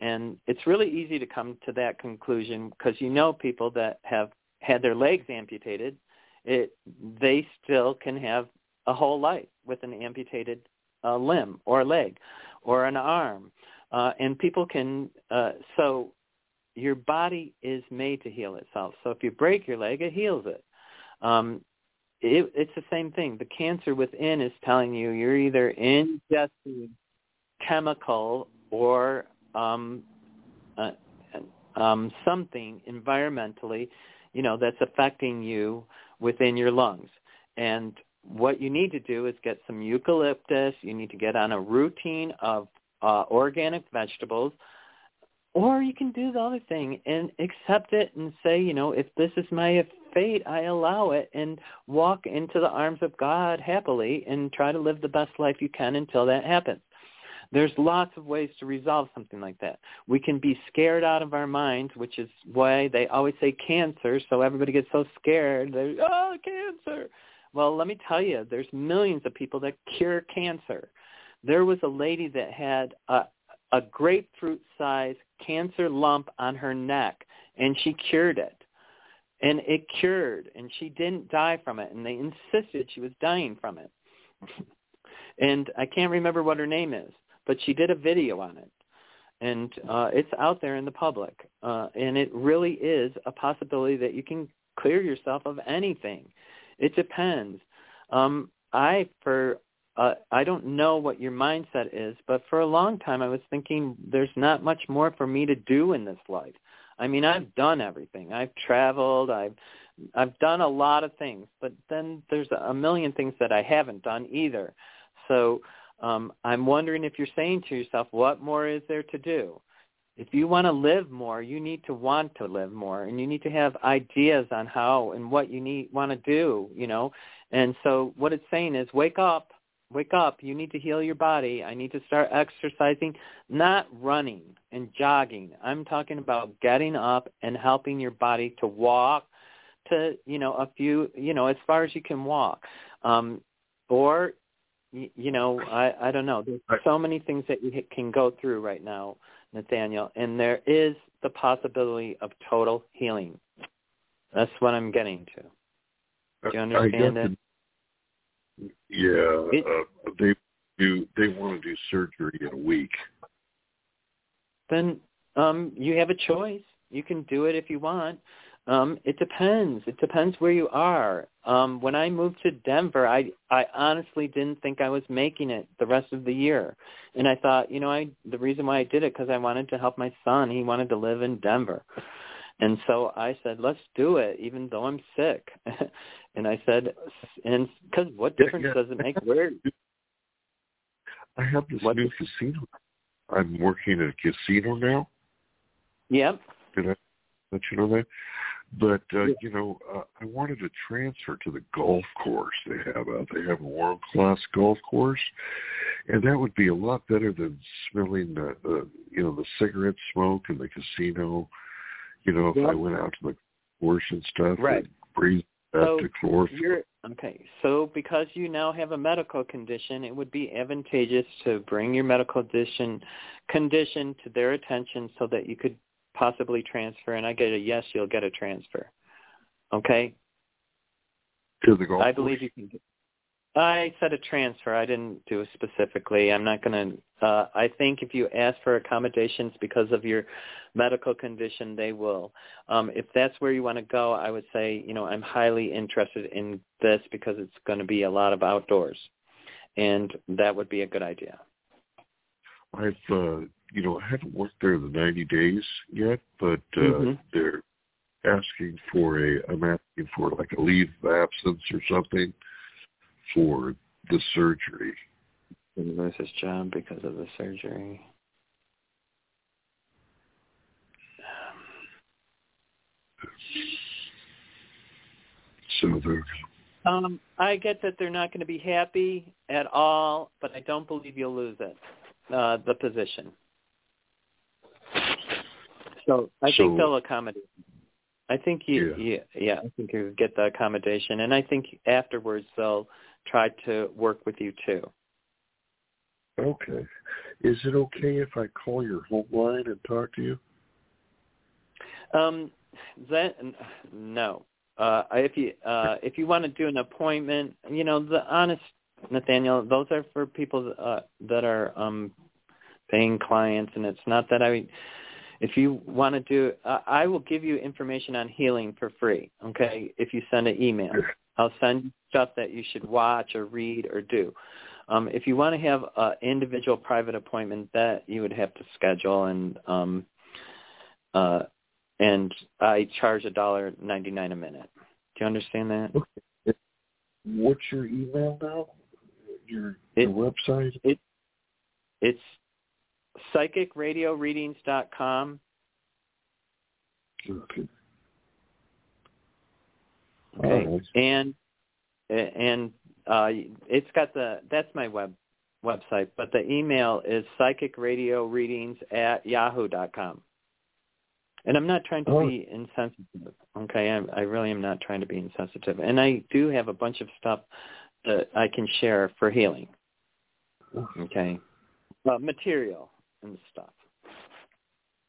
And it's really easy to come to that conclusion because you know people that have had their legs amputated, it, they still can have a whole life with an amputated uh, limb or leg or an arm. Uh, and people can, uh, so your body is made to heal itself. So if you break your leg, it heals it. Um, it, it's the same thing. The cancer within is telling you you're either ingesting chemical or um, uh, um, something environmentally. you know, that's affecting you within your lungs. And what you need to do is get some eucalyptus. You need to get on a routine of uh, organic vegetables. Or you can do the other thing and accept it and say, you know, if this is my fate, I allow it and walk into the arms of God happily and try to live the best life you can until that happens. There's lots of ways to resolve something like that. We can be scared out of our minds, which is why they always say cancer, so everybody gets so scared. They're, oh, cancer. Well, let me tell you, there's millions of people that cure cancer. There was a lady that had a, a grapefruit-sized cancer lump on her neck, and she cured it. And it cured, and she didn't die from it, and they insisted she was dying from it. and I can't remember what her name is, but she did a video on it. And uh, it's out there in the public. Uh, and it really is a possibility that you can clear yourself of anything. It depends. Um, I for uh, I don't know what your mindset is, but for a long time I was thinking there's not much more for me to do in this life. I mean, I've done everything. I've traveled. I've I've done a lot of things, but then there's a million things that I haven't done either. So um, I'm wondering if you're saying to yourself, what more is there to do? if you want to live more, you need to want to live more, and you need to have ideas on how and what you need want to do. You know, and so what it's saying is, wake up, wake up. You need to heal your body. I need to start exercising, not running and jogging. I'm talking about getting up and helping your body to walk to you know a few you know as far as you can walk um or you know i i don't know there's so many things that you can go through right now Nathaniel, and there is the possibility of total healing. That's what I'm getting to. Do you understand it? Yeah, it, uh, they do. They want to do surgery in a week. Then um, you have a choice. You can do it if you want. Um, it depends. It depends where you are. Um, when I moved to Denver, I I honestly didn't think I was making it the rest of the year, and I thought, you know, I the reason why I did it because I wanted to help my son. He wanted to live in Denver, and so I said, let's do it, even though I'm sick. and I said, and because what difference yeah, yeah. does it make where? I have this what? new casino. I'm working at a casino now. Yep. Did I let you know that? But uh, you know, uh, I wanted to transfer to the golf course they have out. They have a world class golf course, and that would be a lot better than smelling the, the you know the cigarette smoke in the casino. You know, if I went out to the course and stuff, right? breathe so to chlorophyll. You're, okay, so because you now have a medical condition, it would be advantageous to bring your medical condition condition to their attention so that you could possibly transfer, and I get a yes, you'll get a transfer. Okay? To the golf I believe you can. I said a transfer. I didn't do it specifically. I'm not going to. Uh, I think if you ask for accommodations because of your medical condition, they will. Um, if that's where you want to go, I would say, you know, I'm highly interested in this because it's going to be a lot of outdoors, and that would be a good idea. I've uh, you know, I haven't worked there the 90 days yet, but uh, mm-hmm. they're asking for a, I'm asking for like a leave of absence or something for the surgery. And lose his job because of the surgery. So they're um, I get that they're not going to be happy at all, but I don't believe you'll lose it, uh, the position. So I so, think they'll accommodate. I think you, yeah. yeah, yeah, I think you get the accommodation, and I think afterwards they'll try to work with you too. Okay. Is it okay if I call your home line and talk to you? Um, that no. Uh, if you uh, if you want to do an appointment, you know the honest Nathaniel, those are for people uh, that are um, paying clients, and it's not that I if you want to do, uh, I will give you information on healing for free. Okay, if you send an email, I'll send stuff that you should watch or read or do. Um, if you want to have an individual private appointment, that you would have to schedule and um, uh, and I charge a dollar ninety nine a minute. Do you understand that? Okay. What's your email now? Your, your website? It it's psychicradioreadings.com. Okay. Okay. Right. And and uh, it's got the that's my web website, but the email is psychicradioreadings at yahoo dot com. And I'm not trying to Oh. be insensitive. Okay, I, I really am not trying to be insensitive. And I do have a bunch of stuff that I can share for healing. Okay, uh, material and stuff.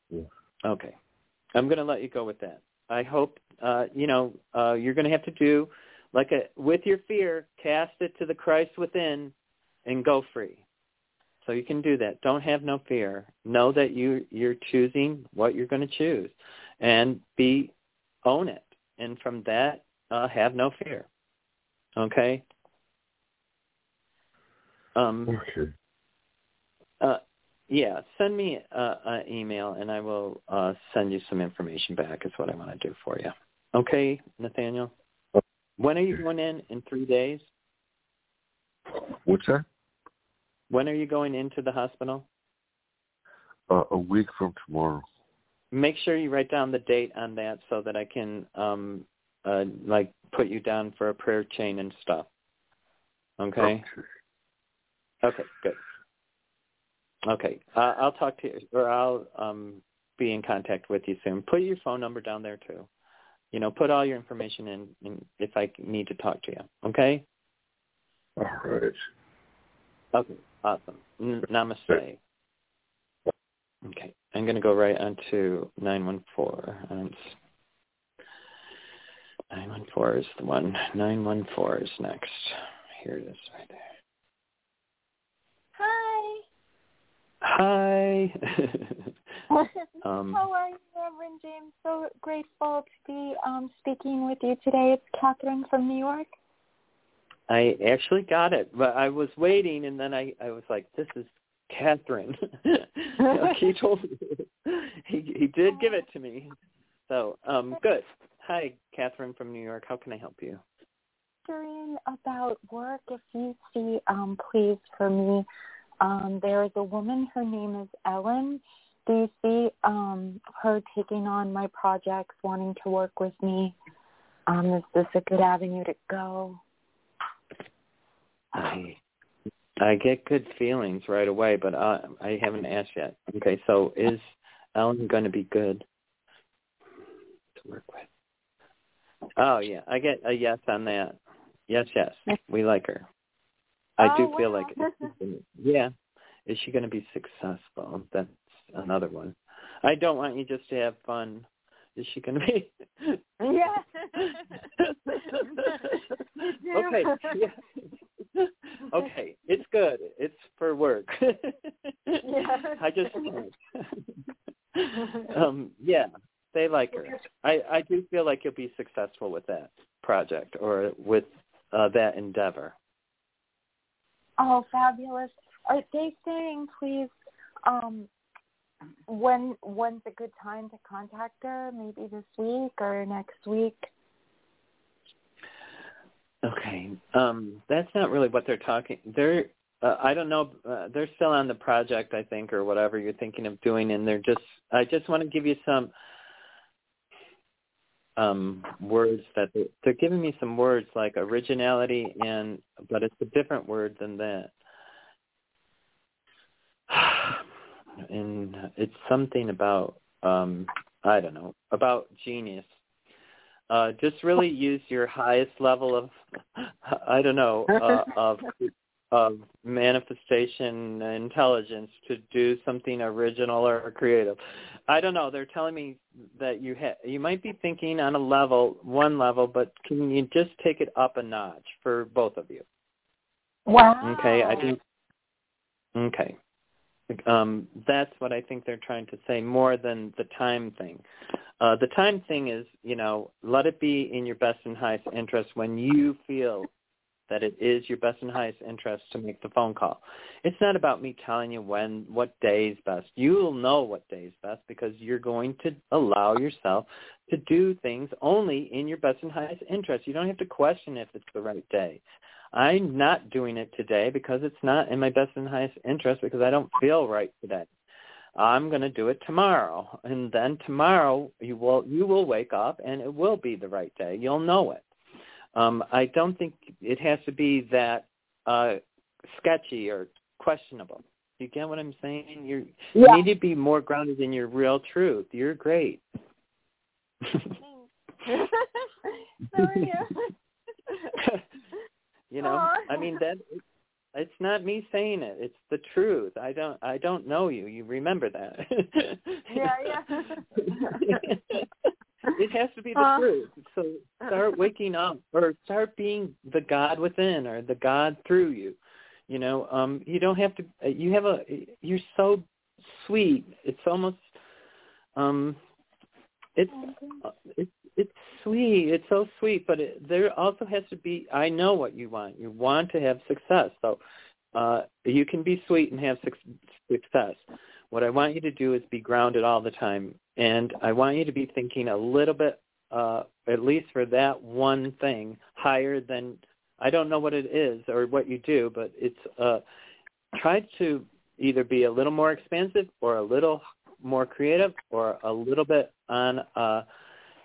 Yeah. Okay, I'm going to let you go with that. I hope uh, you know uh, you're going to have to do like a with your fear, cast it to the Christ within, and go free. So you can do that. Don't have no fear. Know that you you're choosing what you're going to choose, and be own it. And from that, uh, have no fear. Okay. Um, Okay. Yeah, send me uh, an email and I will uh, send you some information back. Is what I want to do for you. Okay, Nathaniel. When are you going in? In three days. What's that? When are you going into the hospital? Uh, a week from tomorrow. Make sure you write down the date on that so that I can um uh like put you down for a prayer chain and stuff. Okay. Okay, good. Okay, uh, I'll talk to you, or I'll um, be in contact with you soon. Put your phone number down there too. You know, put all your information in, in if I need to talk to you. Okay. All right. Okay. Awesome. N- namaste. Okay, I'm going to go right on to 914. Um, 914 is the one. 914 is next. Here it is right there. Hi. Hi. um, How are you, Reverend James? So grateful to be um, speaking with you today. It's Catherine from New York. I actually got it, but I was waiting, and then I I was like, "This is Catherine." he told me he he did give it to me. So um, good. Hi, Catherine from New York. How can I help you? Wondering about work. If you see, um, please, for me, um, there is a woman. Her name is Ellen. Do you see um, her taking on my projects, wanting to work with me? Um, is this a good avenue to go? I I get good feelings right away, but I I haven't asked yet. Okay, so is Ellen going to be good to work with? Oh yeah, I get a yes on that. Yes, yes, we like her. I do Oh, feel wow. like yeah. Is she going to be successful? That's another one. I don't want you just to have fun. Is she going to be? Yeah. okay. Yeah. okay. It's good. It's for work. yeah. I just um yeah, they like her. I I do feel like you'll be successful with that project or with uh that endeavor. Oh, fabulous. Are they saying, please, um, when when's a good time to contact her? Maybe this week or next week? Okay. Um that's not really what they're talking. They're uh, I don't know. Uh, they're still on the project, I think, or whatever you're thinking of doing, and they're just. I just want to give you some um words that they, they're giving me some words like originality and, but it's a different word than that. And it's something about um I don't know about genius. Uh, just really use your highest level of I don't know uh, of of manifestation intelligence to do something original or creative. I don't know. They're telling me that you ha- you might be thinking on a level, one level, but can you just take it up a notch for both of you? Wow. Okay, I think. Okay, um, that's what I think they're trying to say more than the time thing. Uh, the time thing is, you know, let it be in your best and highest interest when you feel that it is your best and highest interest to make the phone call. It's not about me telling you when, what day is best. You'll know what day is best because you're going to allow yourself to do things only in your best and highest interest. You don't have to question if it's the right day. I'm not doing it today because it's not in my best and highest interest because I don't feel right today. I'm going to do it tomorrow, and then tomorrow you will you will wake up and it will be the right day. You'll know it. Um, I don't think it has to be that uh, sketchy or questionable. You get what I'm saying? You're, yeah. You need to be more grounded in your real truth. You're great. you You know, Aww. I mean that it's not me saying it. It's the truth. I don't I don't know you. You remember that. yeah, yeah. it has to be the Uh. truth. So start waking up or start being the God within or the God through you. You know, um you don't have to you have a you're so sweet. It's almost um it's uh, it's it's sweet. It's so sweet, but it, there also has to be. I know what you want. You want to have success. So uh, you can be sweet and have suc success. What I want you to do is be grounded all the time, and I want you to be thinking a little bit, uh, at least for that one thing, higher than. I don't know what it is or what you do, but it's uh, try to either be a little more expansive or a little more creative or a little bit on. Uh,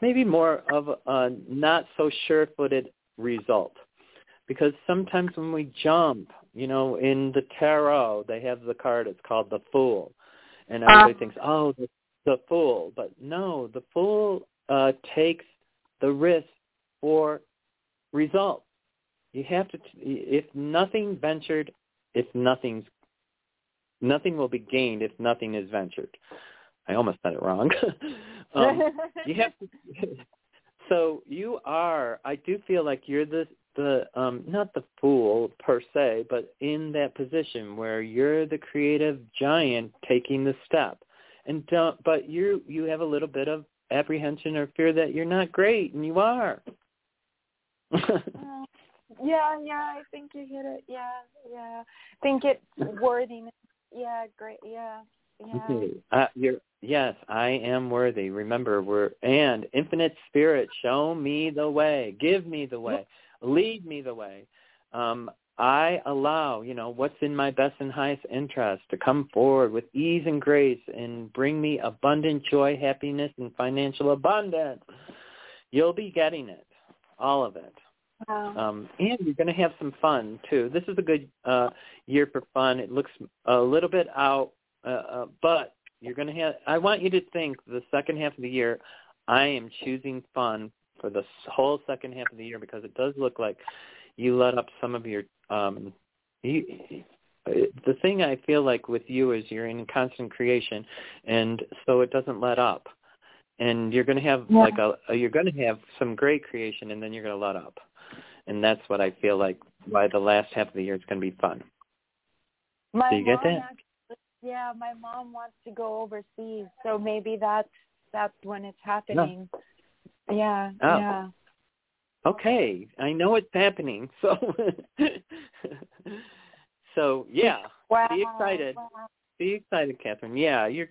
maybe more of a not so sure-footed result. Because sometimes when we jump, you know, in the tarot, they have the card, it's called the Fool. And everybody Uh. thinks, oh, the, the Fool. But no, the Fool uh, takes the risk for results. You have to, if nothing ventured, if nothing's, nothing will be gained if nothing is ventured. I almost said it wrong. um, you have to so you are i do feel like you're the the um not the fool per se but in that position where you're the creative giant taking the step and don't but you you have a little bit of apprehension or fear that you're not great and you are Mm, yeah, yeah, I think you hit it. Yeah, yeah. I think it's worthiness. Yeah, great. Yeah, yeah. Uh, you're yes, I am worthy. Remember, we're and infinite spirit, show me the way, give me the way, lead me the way. Um, I allow, you know, what's in my best and highest interest to come forward with ease and grace and bring me abundant joy, happiness, and financial abundance. You'll be getting it, all of it. Wow. Um, and you're going to have some fun too. This is a good uh, year for fun. It looks a little bit out, uh, uh, but you're going to have. I want you to think the second half of the year. I am choosing fun for the whole second half of the year because it does look like you let up some of your. Um, you, the thing I feel like with you is you're in constant creation, and so it doesn't let up. And you're going to have Yeah. like a, you're going to have some great creation, and then you're going to let up and that's what I feel like why the last half of the year is going to be fun. My Do you get that? Actually, yeah, my mom wants to go overseas, so maybe that's that's when it's happening. Yeah, Oh. yeah. Okay, I know it's happening. So, so yeah, Wow. be excited. wow. Be excited, Catherine. Yeah, you're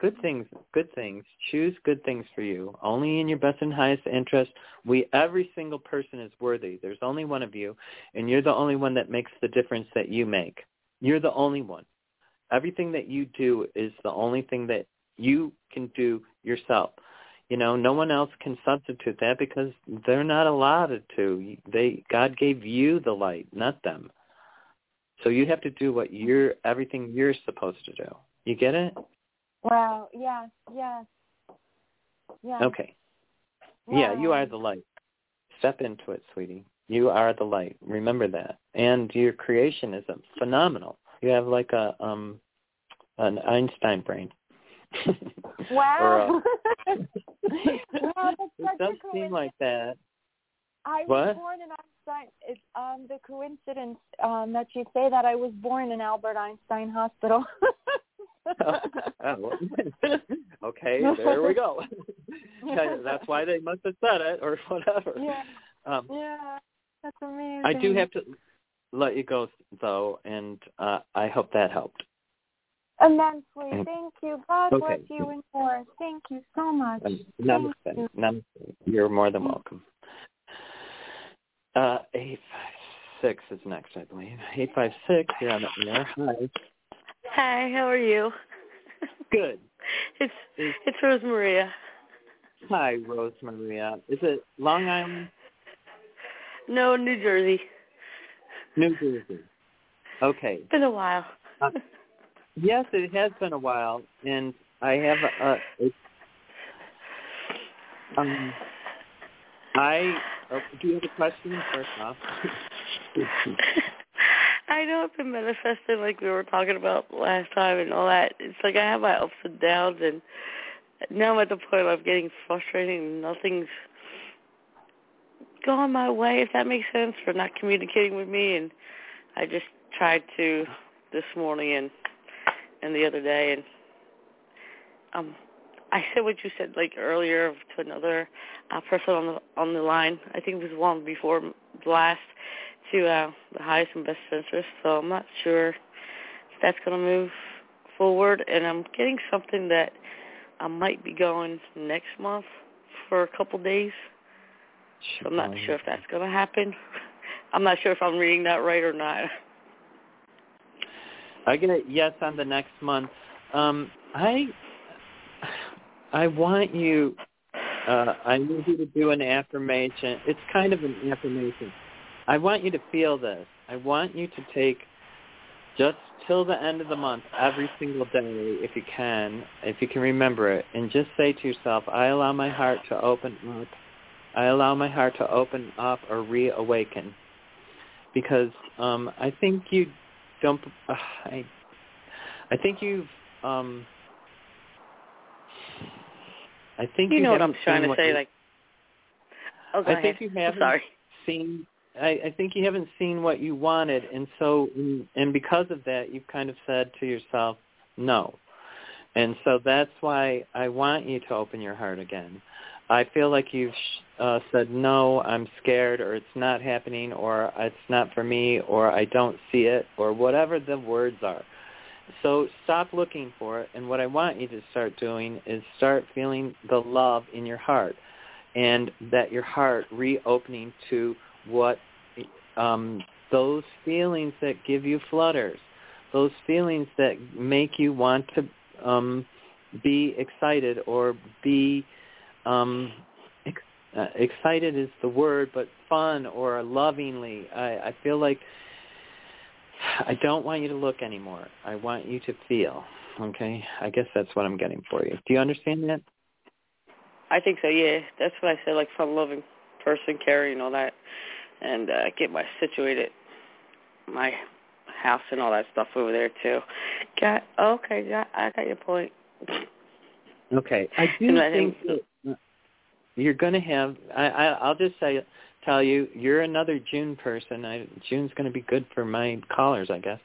good things. Good things. Choose good things for you. Only in your best and highest interest. We every single person is worthy. There's only one of you, and you're the only one that makes the difference that you make. You're the only one. Everything that you do is the only thing that you can do yourself. You know, no one else can substitute that because they're not allowed to. They God gave you the light, not them. So you have to do what you're everything you're supposed to do. You get it? Wow. Yes. Yes. Yeah. Okay. Yeah, you are the light. Step into it, sweetie. You are the light. Remember that. And your creation is phenomenal. You have like a um an Einstein brain. Wow. or, uh, wow, that's it does seem like that. I was born in Einstein. It's um the coincidence um that you say that I was born in Albert Einstein Hospital. Oh, okay, there we go. That's why they must have said it or whatever. Yeah. Um, Yeah. That's amazing. I do have to let you go though, and uh, I hope that helped. Immensely. Thank you. God Okay. bless you and more. Thank you so much. Um, Namaste. you. Namaste. You're more than welcome. Uh, eight five six is next, I believe. Eight five six. You're on the air. Hi. Hi, how are you? Good. It's it's Rose Maria. Hi, Rose Maria. Is it Long Island, No, New Jersey. New Jersey? Okay. It's been a while. Yes, it has been a while, and I have a. a um, I oh, do you have a question first off? I know I've been manifesting like we were talking about last time and all that. It's like I have my ups and downs and now I'm at the point where I'm getting frustrated and nothing's going my way, if that makes sense, for not communicating with me and I just tried to this morning and and the other day and um I said what you said like earlier to another uh, person on the on the line. I think it was one before the last to uh, the highest and best interest. So I'm not sure if that's going to move forward. And I'm getting something that I might be going next month for a couple days. So I'm not sure if that's going to happen. I'm not sure if I'm reading that right or not. I get a yes on the next month. Um, I I want you. Uh, I need you to do an affirmation. It's kind of an affirmation. I want you to feel this. I want you to take just till the end of the month, every single day, if you can, if you can remember it, and just say to yourself, I allow my heart to open up. I allow my heart to open up or reawaken. Because um, I think you don't. Uh, I, I think you've. Um, I think you you, know what I'm trying to say. you- Like, oh, I ahead. think you haven't sorry. seen. I, I think you haven't seen what you wanted, and so and because of that, you've kind of said to yourself, no. And so that's why I want you to open your heart again. I feel like you've uh, said no, I'm scared, or it's not happening, or it's not for me, or I don't see it, or whatever the words are. So stop looking for it, and what I want you to start doing is start feeling the love in your heart, and that your heart reopening to what um, those feelings that give you flutters, those feelings that make you want to um, be excited or be um, ex- uh, excited is the word, but fun or lovingly. I, I feel like I don't want you to look anymore. I want you to feel. Okay, I guess that's what I'm getting for you. Do you understand that? I think so. Yeah, that's what I said. Like fun-loving person, caring, all that, and uh, get my situated, my house and all that stuff over there too. Got okay. Got I got your point. Okay, I do And let think that you're going to have. I, I, I'll just say, tell you, you're another June person. I, June's going to be good for my callers, I guess.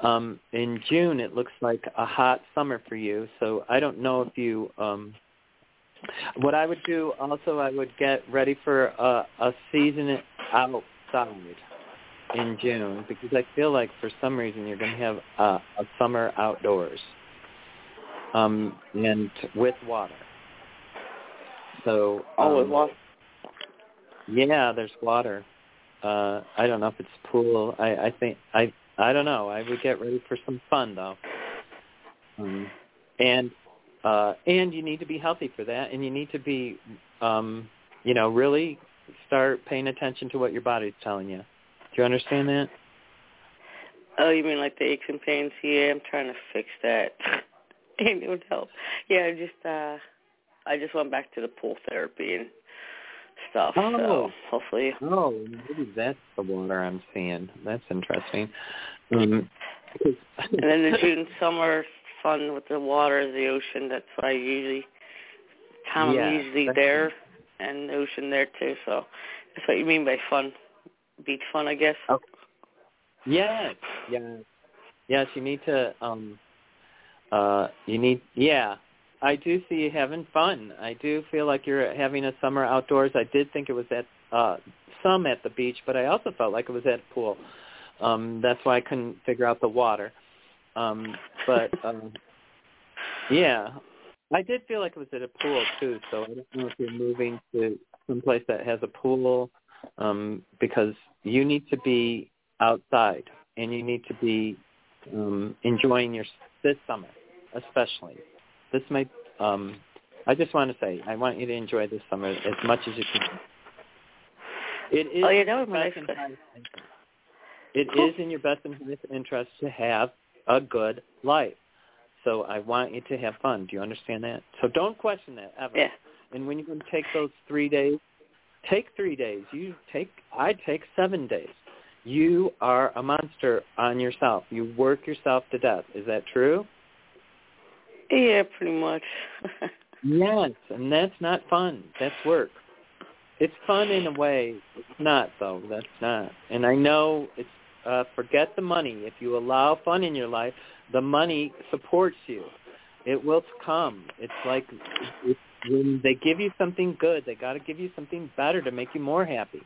Um, in June, it looks like a hot summer for you. So I don't know if you. Um, what I would do also, I would get ready for a, a season outside in June because I feel like for some reason you're going to have a, a summer outdoors um, and with water. So Oh, with um, water. Yeah, there's water. Uh, I don't know if it's pool. I, I think I I don't know. I would get ready for some fun though. Um, and uh, and you need to be healthy for that, and you need to be, um, you know, really start paying attention to what your body's telling you. Do you understand that? Oh, you mean like the aches and pains? Yeah, I'm trying to fix that. Ain't no help. Yeah, I just uh I just went back to the pool therapy and stuff. So Oh. hopefully Oh, maybe that's the water I'm seeing. That's interesting. Um, and then the June summer fun with the water, the ocean, that's what I usually time Yeah, I'm usually there and the ocean there too, so that's what you mean by fun. Beach fun I guess. Oh. Yes, yes, yes. You need to. um uh You need. Yeah, I do see you having fun. I do feel like you're having a summer outdoors. I did think it was that uh some at the beach, but I also felt like it was at a pool. Um, that's why I couldn't figure out the water. Um, but um, yeah, I did feel like it was at a pool too. So I don't know if you're moving to some place that has a pool, um, because you need to be outside and you need to be um, enjoying your this summer, especially. This might. Um, I just want to say, I want you to enjoy this summer as much as you can. It is. Oh, that was my It cool. is in your best and highest interest to have a good life. So I want you to have fun. Do you understand that? So don't question that ever. Yeah. And when you're going to take those three days, take three days. You take. I take seven days. You are a monster on yourself. You work yourself to death. Is that true? Yeah, pretty much. yes, and that's not fun. That's work. It's fun in a way. It's not though. That's not. And I know it's uh forget the money. If you allow fun in your life, the money supports you. It will come. It's like it's, when they give you something good, they got to give you something better to make you more happy.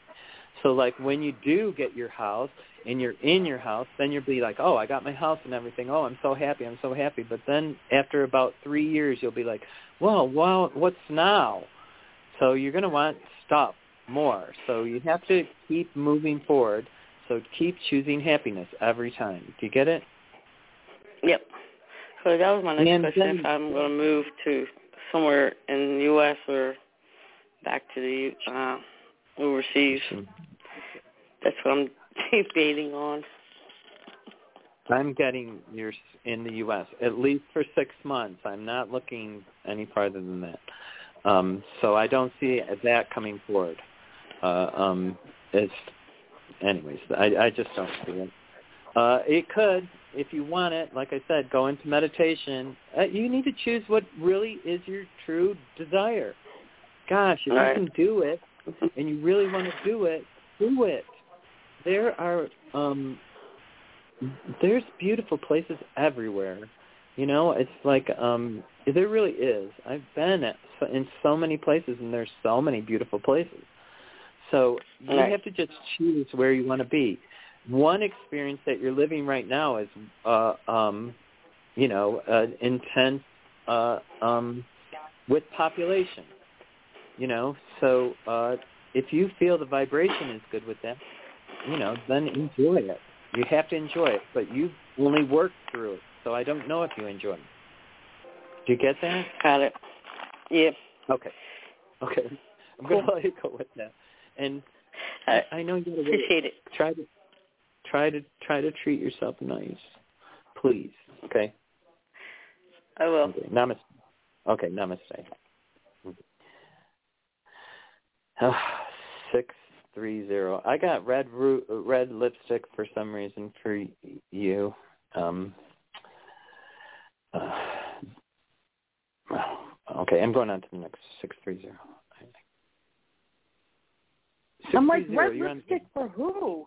So like when you do get your house and you're in your house, then you'll be like, oh, I got my house and everything. Oh, I'm so happy. I'm so happy. But then after about three years, you'll be like, well, well, what's now? So you're going to want stuff more. So you have to keep moving forward. So keep choosing happiness every time. Do you get it? Yep. So that was my next And question. if I'm going to move to somewhere in the U.S. or back to the uh, overseas, that's what I'm debating on. I'm getting yours in the U.S. at least for six months. I'm not looking any farther than that. Um, so I don't see that coming forward. Uh, um, it's, anyways, I, I just don't see it. Uh, it could, if you want it, like I said, go into meditation. Uh, you need to choose what really is your true desire. Gosh, if Right. you can do it, and you really want to do it, do it. There are um there's beautiful places everywhere. You know, it's like um there really is. I've been at, in so many places and there's so many beautiful places. So you Right. have to just choose where you want to be. One experience that you're living right now is uh um you know, uh intense uh um with population. You know, so uh if you feel the vibration is good with them you know, then enjoy it. You have to enjoy it, but you only work through it. So I don't know if you enjoy it. Do you get that? Got it. Yep. Okay. Okay. I'm gonna let you go with that. And I I know you appreciate it. Try to try to try to treat yourself nice. Please. Okay? I will. Okay. Namaste. Okay, namaste. Six three zero. I got red ru- red lipstick for some reason for y- you. Um. Uh, okay, I'm going on to the next six three zero. I'm like, 630, red lipstick for who?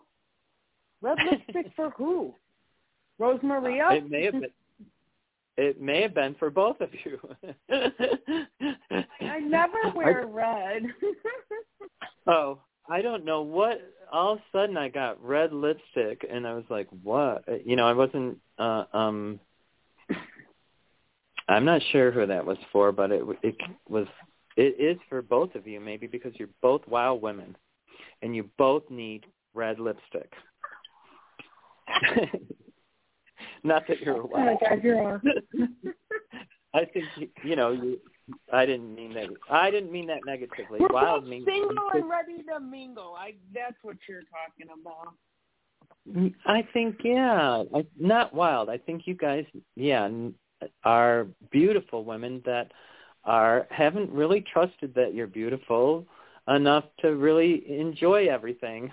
Red lipstick for who? Rose Maria? It may have been. It may have been for both of you. I never wear red. Oh, I don't know what. All of a sudden, I got red lipstick, and I was like, "What?" You know, I wasn't. uh um I'm not sure who that was for, but it it was. It is for both of you, maybe because you're both wild women, and you both need red lipstick. not that you're a oh wild. god, you're. I think you, you know. You, I didn't mean that. I didn't mean that negatively. We're wild means single and ready to mingle. I that's what you're talking about. I think yeah, I, not wild. I think you guys yeah n- are beautiful women that are haven't really trusted that you're beautiful enough to really enjoy everything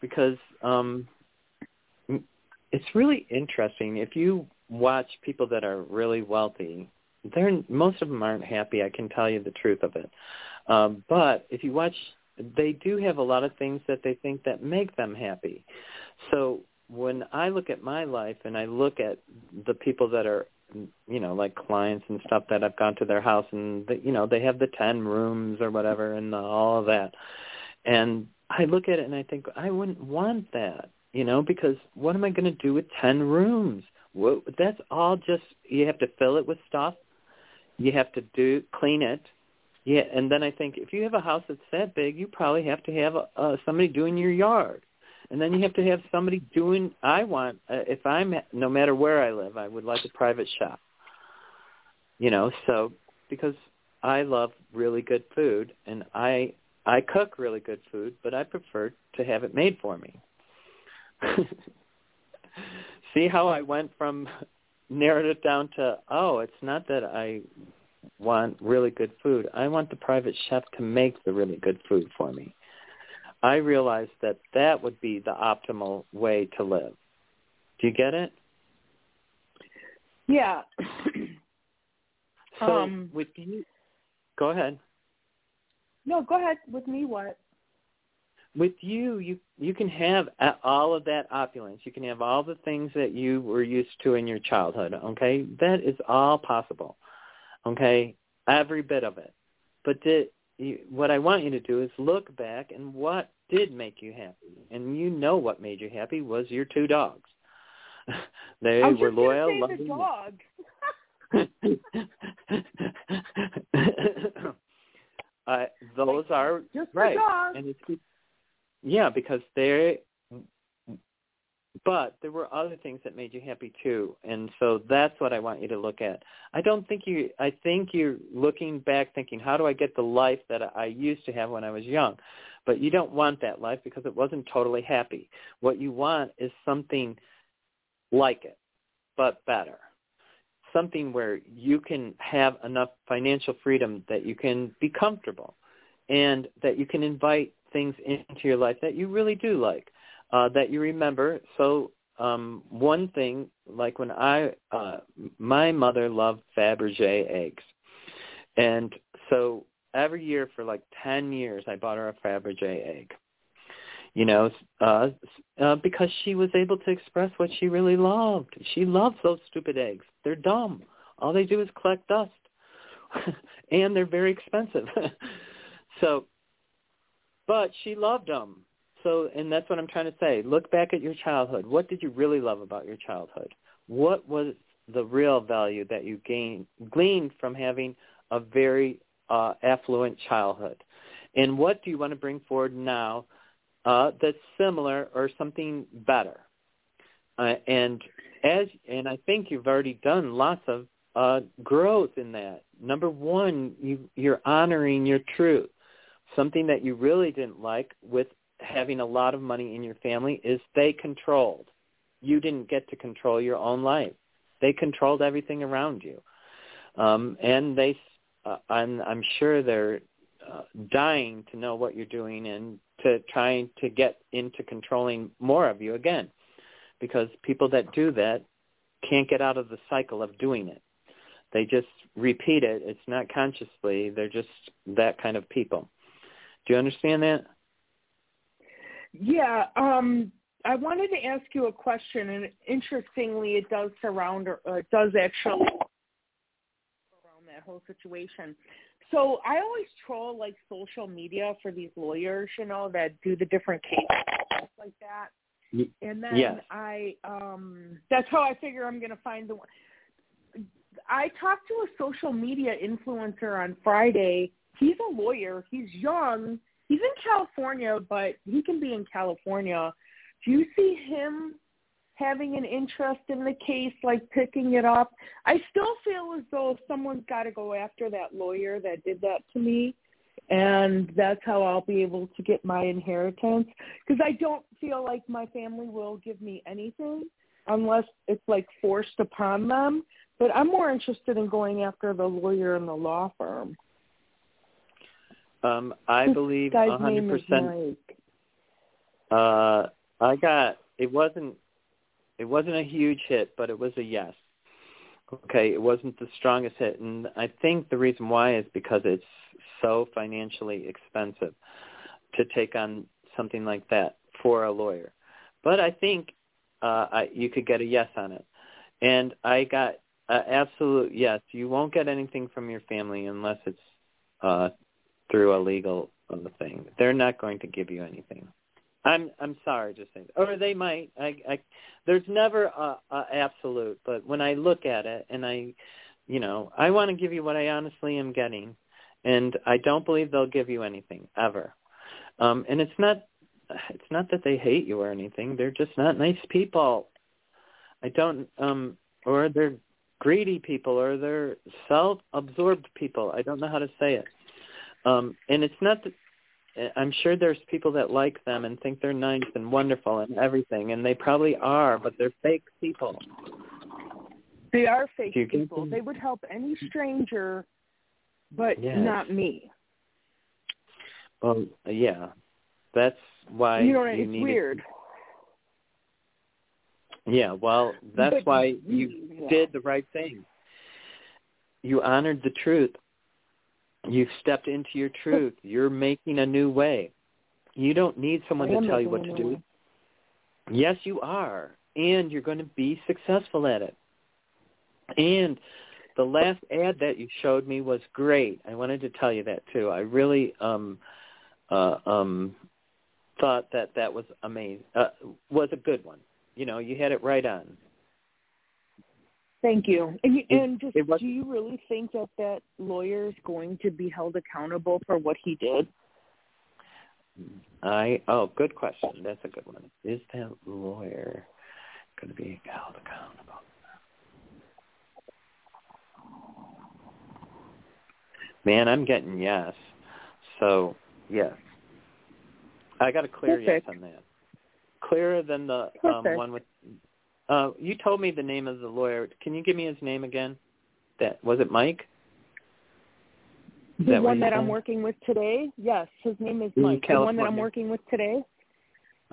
because um it's really interesting. If you watch people that are really wealthy they're most of them aren't happy i can tell you the truth of it. Um but if you watch they do have a lot of things that they think that make them happy. So when I look at my life and I look at the people that are, you know, like clients and stuff that I've gone to their house and, the, you know, they have the 10 rooms or whatever and all of that. And I look at it and I think I wouldn't want that, you know, because what am I going to do with 10 rooms? Well, that's all just you have to fill it with stuff. You have to do clean it. Yeah, and then I think if you have a house that's that big, you probably have to have uh, somebody doing your yard. And then you have to have somebody doing I want uh, if I'm no matter where I live, I would like a private shop. You know, so because I love really good food and I I cook really good food, but I prefer to have it made for me. See how I went from narrowed it down to oh, it's not that I want really good food. I want the private chef to make the really good food for me. I realized that that would be the optimal way to live. Do you get it? Yeah. so um, with you, go ahead. No, go ahead. With me, what? With you, you you can have all of that opulence. You can have all the things that you were used to in your childhood. Okay, that is all possible. Okay, every bit of it. But the, you, what I want you to do is look back and what did make you happy, and you know what made you happy was your two dogs. they were loyal, say loving. The dog. uh, those are Just right, and it's yeah because they. But there were other things that made you happy too, and so that's what I want you to look at. I don't think you. I think you're looking back, thinking, "How do I get the life that I used to have when I was young?" But you don't want that life because it wasn't totally happy. What you want is something like it, but better something where you can have enough financial freedom that you can be comfortable and that you can invite things into your life that you really do like, uh, that you remember. So um, one thing, like when I, uh, my mother loved Fabergé eggs. And so every year for like 10 years, I bought her a Fabergé egg you know, uh, uh, because she was able to express what she really loved. She loves those stupid eggs. They're dumb. All they do is collect dust, and they're very expensive. so, but she loved them. So, and that's what I'm trying to say. Look back at your childhood. What did you really love about your childhood? What was the real value that you gained gleaned from having a very uh, affluent childhood? And what do you want to bring forward now uh, that's similar or something better. Uh, and as and I think you've already done lots of uh, growth in that. Number one, you, you're honoring your truth. Something that you really didn't like with having a lot of money in your family is they controlled. You didn't get to control your own life. They controlled everything around you, um, and they. Uh, I'm, I'm sure they're uh, dying to know what you're doing and to trying to get into controlling more of you again because people that do that can't get out of the cycle of doing it. They just repeat it. It's not consciously. They're just that kind of people. Do you understand that? Yeah. Um, I wanted to ask you a question, and interestingly, it does surround or uh, it does actually around that whole situation. So I always troll like social media for these lawyers, you know, that do the different cases stuff like that. And then yes. I um that's how I figure I'm gonna find the one I talked to a social media influencer on Friday. He's a lawyer. He's young. He's in California, but he can be in California. Do you see him having an interest in the case, like picking it up. I still feel as though someone's got to go after that lawyer that did that to me, and that's how I'll be able to get my inheritance. Because I don't feel like my family will give me anything unless it's like forced upon them. But I'm more interested in going after the lawyer and the law firm. Um, I this believe a hundred percent. Uh, I got it wasn't it wasn't a huge hit, but it was a yes. Okay, it wasn't the strongest hit, and I think the reason why is because it's so financially expensive to take on something like that for a lawyer. But I think uh, I, you could get a yes on it, and I got uh, absolute yes. You won't get anything from your family unless it's uh, through a legal thing. They're not going to give you anything. I'm I'm sorry to say, or they might. I, I there's never a, a absolute, but when I look at it and I, you know, I want to give you what I honestly am getting, and I don't believe they'll give you anything ever. Um, and it's not it's not that they hate you or anything. They're just not nice people. I don't um or they're greedy people or they're self-absorbed people. I don't know how to say it. Um and it's not that I'm sure there's people that like them and think they're nice and wonderful and everything, and they probably are, but they're fake people. They are fake people. They would help any stranger, but yes. not me. Well, yeah, that's why you know. You it's weird. Yeah, well, that's but, why you yeah. did the right thing. You honored the truth. You've stepped into your truth. You're making a new way. You don't need someone to tell you what to do. Way. Yes, you are. And you're going to be successful at it. And the last ad that you showed me was great. I wanted to tell you that too. I really um uh um thought that that was amazing. Uh, was a good one. You know, you had it right on. Thank you. And, you, and just, was, do you really think that that lawyer is going to be held accountable for what he did? I oh, good question. That's a good one. Is that lawyer going to be held accountable? Man, I'm getting yes. So yes, I got a clear Perfect. yes on that. Clearer than the um, one with uh, you told me the name of the lawyer. Can you give me his name again? That was it, Mike. Is the that one that I'm working with today. Yes, his name is Mike. The one that I'm working with today.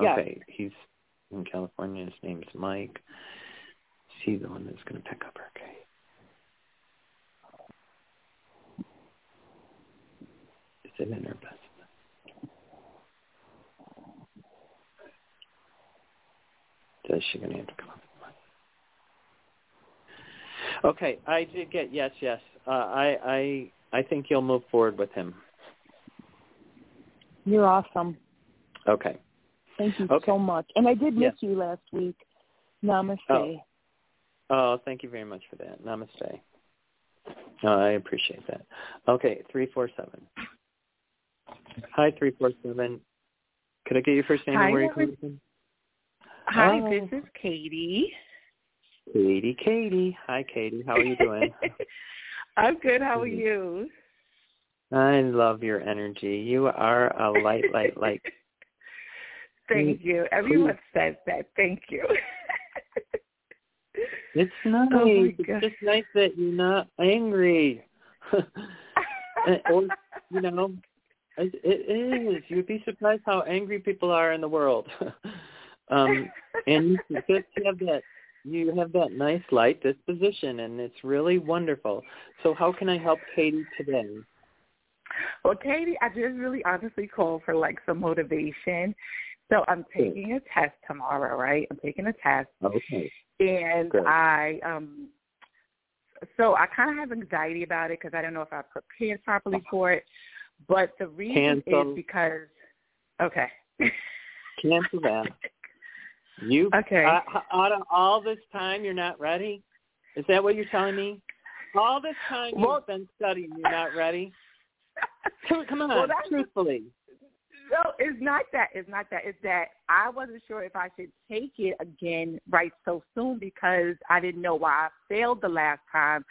Yes. Okay, he's in California. His name's Mike. Is he the one that's going to pick up our case? Is it in her best? Is she going to have to come up? Okay, I did get yes, yes. Uh, I I I think you'll move forward with him. You're awesome. Okay. Thank you Okay. so much. And I did miss Yes. you last week. Namaste. Oh. Oh, thank you very much for that. Namaste. Oh, I appreciate that. Okay, three four seven. Hi, three four seven. Could I get your first name Hi, and where you Robert. coming from? Hi, Oh. this is Katie. Katie, Katie. Hi, Katie. How are you doing? I'm good. How are Mhm. you? I love your energy. You are a light, light, light. Thank you. Everyone says that. Thank you. It's nice. Oh, it's just nice that you're not angry. or, you know, it, it is. You'd be surprised how angry people are in the world. Um, and you just have that you have that nice light disposition and it's really wonderful. So how can I help Katie today? well, Katie, I just really honestly called for like some motivation. So I'm taking a test tomorrow, right? I'm taking a test. Okay. and Good. I um so I kind of have anxiety about it because I don't know if I prepared properly for it. But the reason Cancel. is because okay, Cancel that. You Okay. uh, out of all this time you're not ready? Is that what you're telling me? All this time you've been studying, you're not ready? Come on, Well, truthfully. no, it's not that. It's not that. It's that I wasn't sure if I should take it again right so soon because I didn't know why I failed the last time.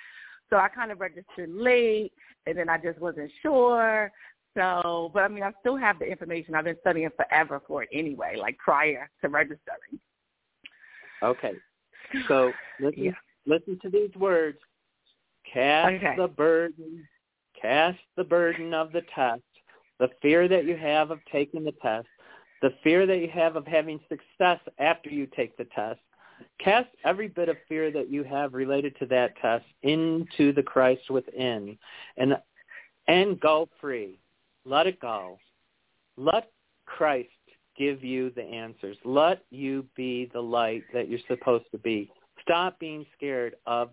So I kind of registered late, and then I just wasn't sure. So, but I mean, I still have the information. I've been studying forever for it anyway, like prior to registering. Okay. So listen Yeah. listen to these words. Cast Okay. the burden cast the burden of the test, the fear that you have of taking the test, the fear that you have of having success after you take the test. Cast every bit of fear that you have related to that test into the Christ within and and go free. Let it go. Let Christ give you the answers. Let you be the light that you're supposed to be. Stop being scared of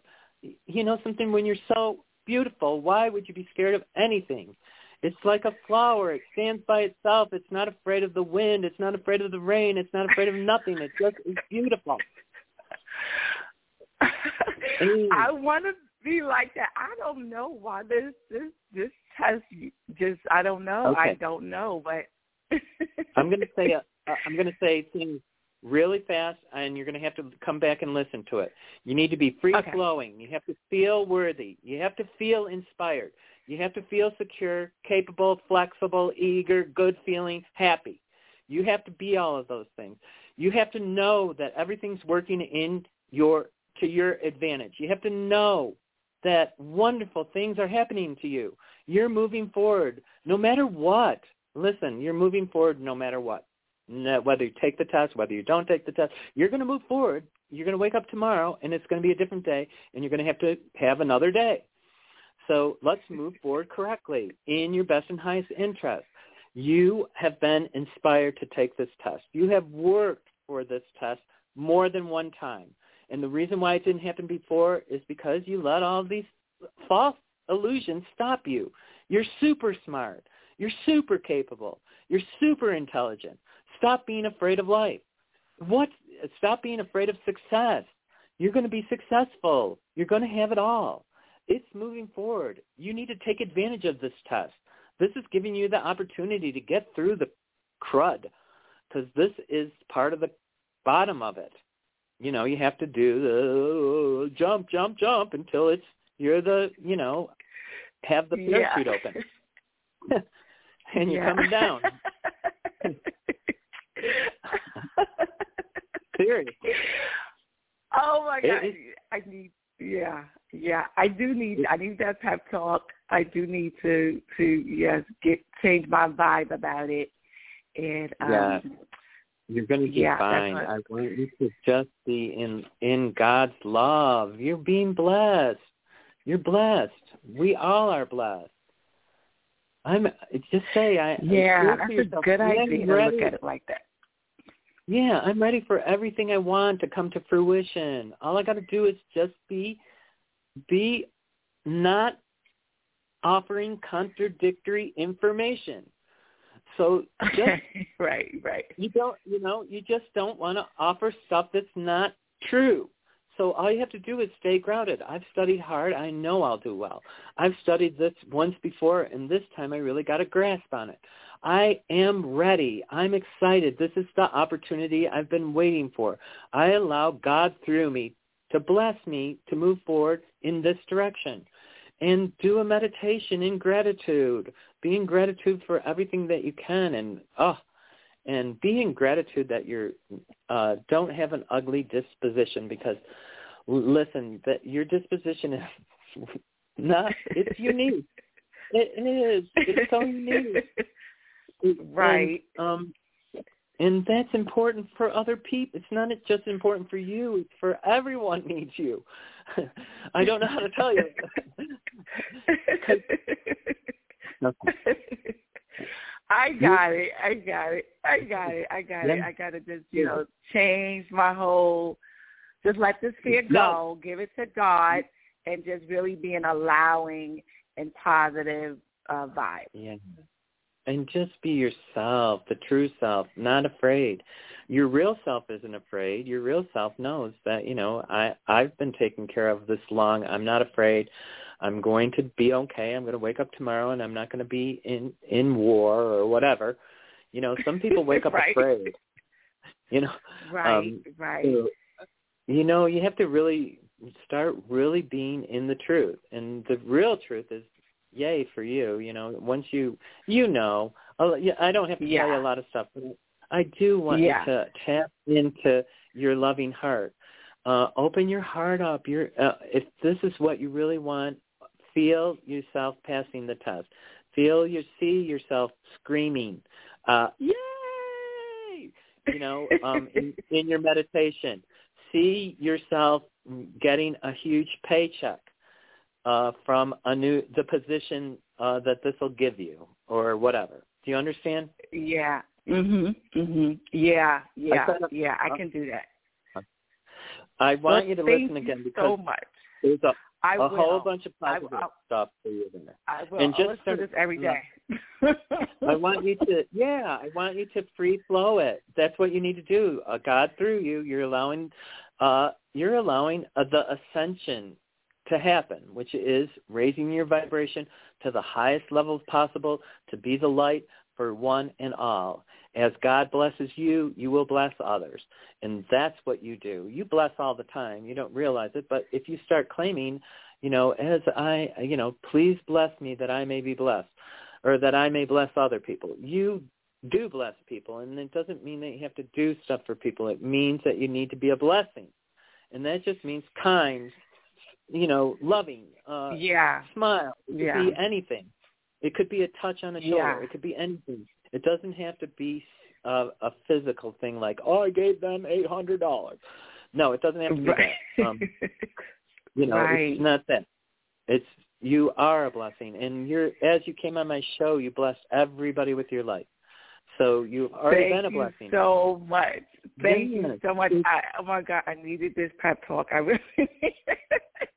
you know something when you're so beautiful, why would you be scared of anything? It's like a flower. It stands by itself. It's not afraid of the wind. It's not afraid of the rain. It's not afraid of nothing. It's just it's beautiful. I want to be like that. I don't know why this this this has just I don't know. Okay. I don't know, but I'm going to say a, I'm going to say things really fast, and you're going to have to come back and listen to it. You need to be free flowing. You have to feel worthy. You have to feel inspired. You have to feel secure, capable, flexible, eager, good feeling, happy. You have to be all of those things. You have to know that everything's working in your to your advantage. You have to know that wonderful things are happening to you. You're moving forward no matter what. Listen, you're moving forward no matter what. Whether you take the test, whether you don't take the test, you're going to move forward. You're going to wake up tomorrow and it's going to be a different day and you're going to have to have another day. So let's move forward correctly in your best and highest interest. You have been inspired to take this test. You have worked for this test more than one time. And the reason why it didn't happen before is because you let all these false illusions stop you. You're super smart. You're super capable. You're super intelligent. Stop being afraid of life. What? Stop being afraid of success. You're going to be successful. You're going to have it all. It's moving forward. You need to take advantage of this test. This is giving you the opportunity to get through the crud because this is part of the bottom of it. You know, you have to do the jump, jump, jump until it's you're the you know have the parachute Yeah. open and you're Yeah. coming down. Seriously. Oh my It- god! it- I need. Yeah, yeah. I do need. I need that pep talk. I do need to to yes get change my vibe about it. And um, Yeah. You're going to be yeah, fine. I want you to just be in in God's love. You're being blessed. You're blessed. We all are blessed. I'm just say I yeah, that's a good I'm idea to look at it like that. Yeah, I'm ready for everything I want to come to fruition. All I got to do is just be be not offering contradictory information. So just right, right. you don't you know you just don't want to offer stuff that's not true. So all you have to do is stay grounded. I've studied hard. I know i'll do well. I've studied this once before and this time i really got a grasp on it. I am ready. I'm excited. This is the opportunity i've been waiting for. I allow god through me to bless me to move forward in this direction and do a meditation in gratitude. Be in gratitude for everything that you can and oh and be in gratitude that you uh don't have an ugly disposition because l- listen that your disposition is not it's unique. It is. It's so unique. Right. and, um and that's important for other people it's not just important for you it's for everyone needs you i don't know how to tell you I got it. I got it. I got it. I got it. I got to just, you know, change my whole, just let this fear go, give it to God, and just really be an allowing and positive uh, vibe. Yeah. And just be yourself, the true self, not afraid. Your real self isn't afraid. Your real self knows that, you know, I I've been taken care of this long. I'm not afraid. I'm going to be okay. I'm going to wake up tomorrow and I'm not going to be in in war or whatever. You know, some people wake up Right. afraid. You know, Right, um, right. so, you know, you have to really start really being in the truth. And the real truth is yay for you, you know, once you you know, yeah, I don't have to tell you a lot of stuff, but I do want Yeah. you to tap into your loving heart. Uh open your heart up. Your uh, if this is what you really want, feel yourself passing the test. Feel you see yourself screaming. Uh yay! You know, um in, in your meditation. See yourself getting a huge paycheck uh, from a new the position uh, that this will give you or whatever. Do you understand? Yeah. Mhm. Mhm. Yeah. Yeah. said- Yeah. I can do that. I want Well, you to thank listen you again so because much. there's a, I a will. whole bunch of I positive will. stuff for you in there. I will. And just to this every day. I want you to, yeah, I want you to free flow it. That's what you need to do. Uh, God through you, you're allowing, uh, you're allowing uh, the ascension to happen, which is raising your vibration to the highest levels possible to be the light for one and all. As God blesses you, you will bless others. And that's what you do. You bless all the time. You don't realize it, but if you start claiming, you know, as I, you know, please bless me that I may be blessed or that I may bless other people. You do bless people, and it doesn't mean that you have to do stuff for people. It means that you need to be a blessing. And that just means kind, you know, loving, uh, yeah, smile. It could yeah. be anything. It could be a touch on a shoulder. Yeah. It could be anything. It doesn't have to be uh, a physical thing like, oh, I gave them eight hundred dollars. No, it doesn't have to be Right. that. Um, you know, Right. it's not that. It's you are a blessing, and you're as you came on my show, you blessed everybody with your light. So you've already Thank been a you blessing. so much. Thank you so much. I, oh my God, I needed this pep talk. I really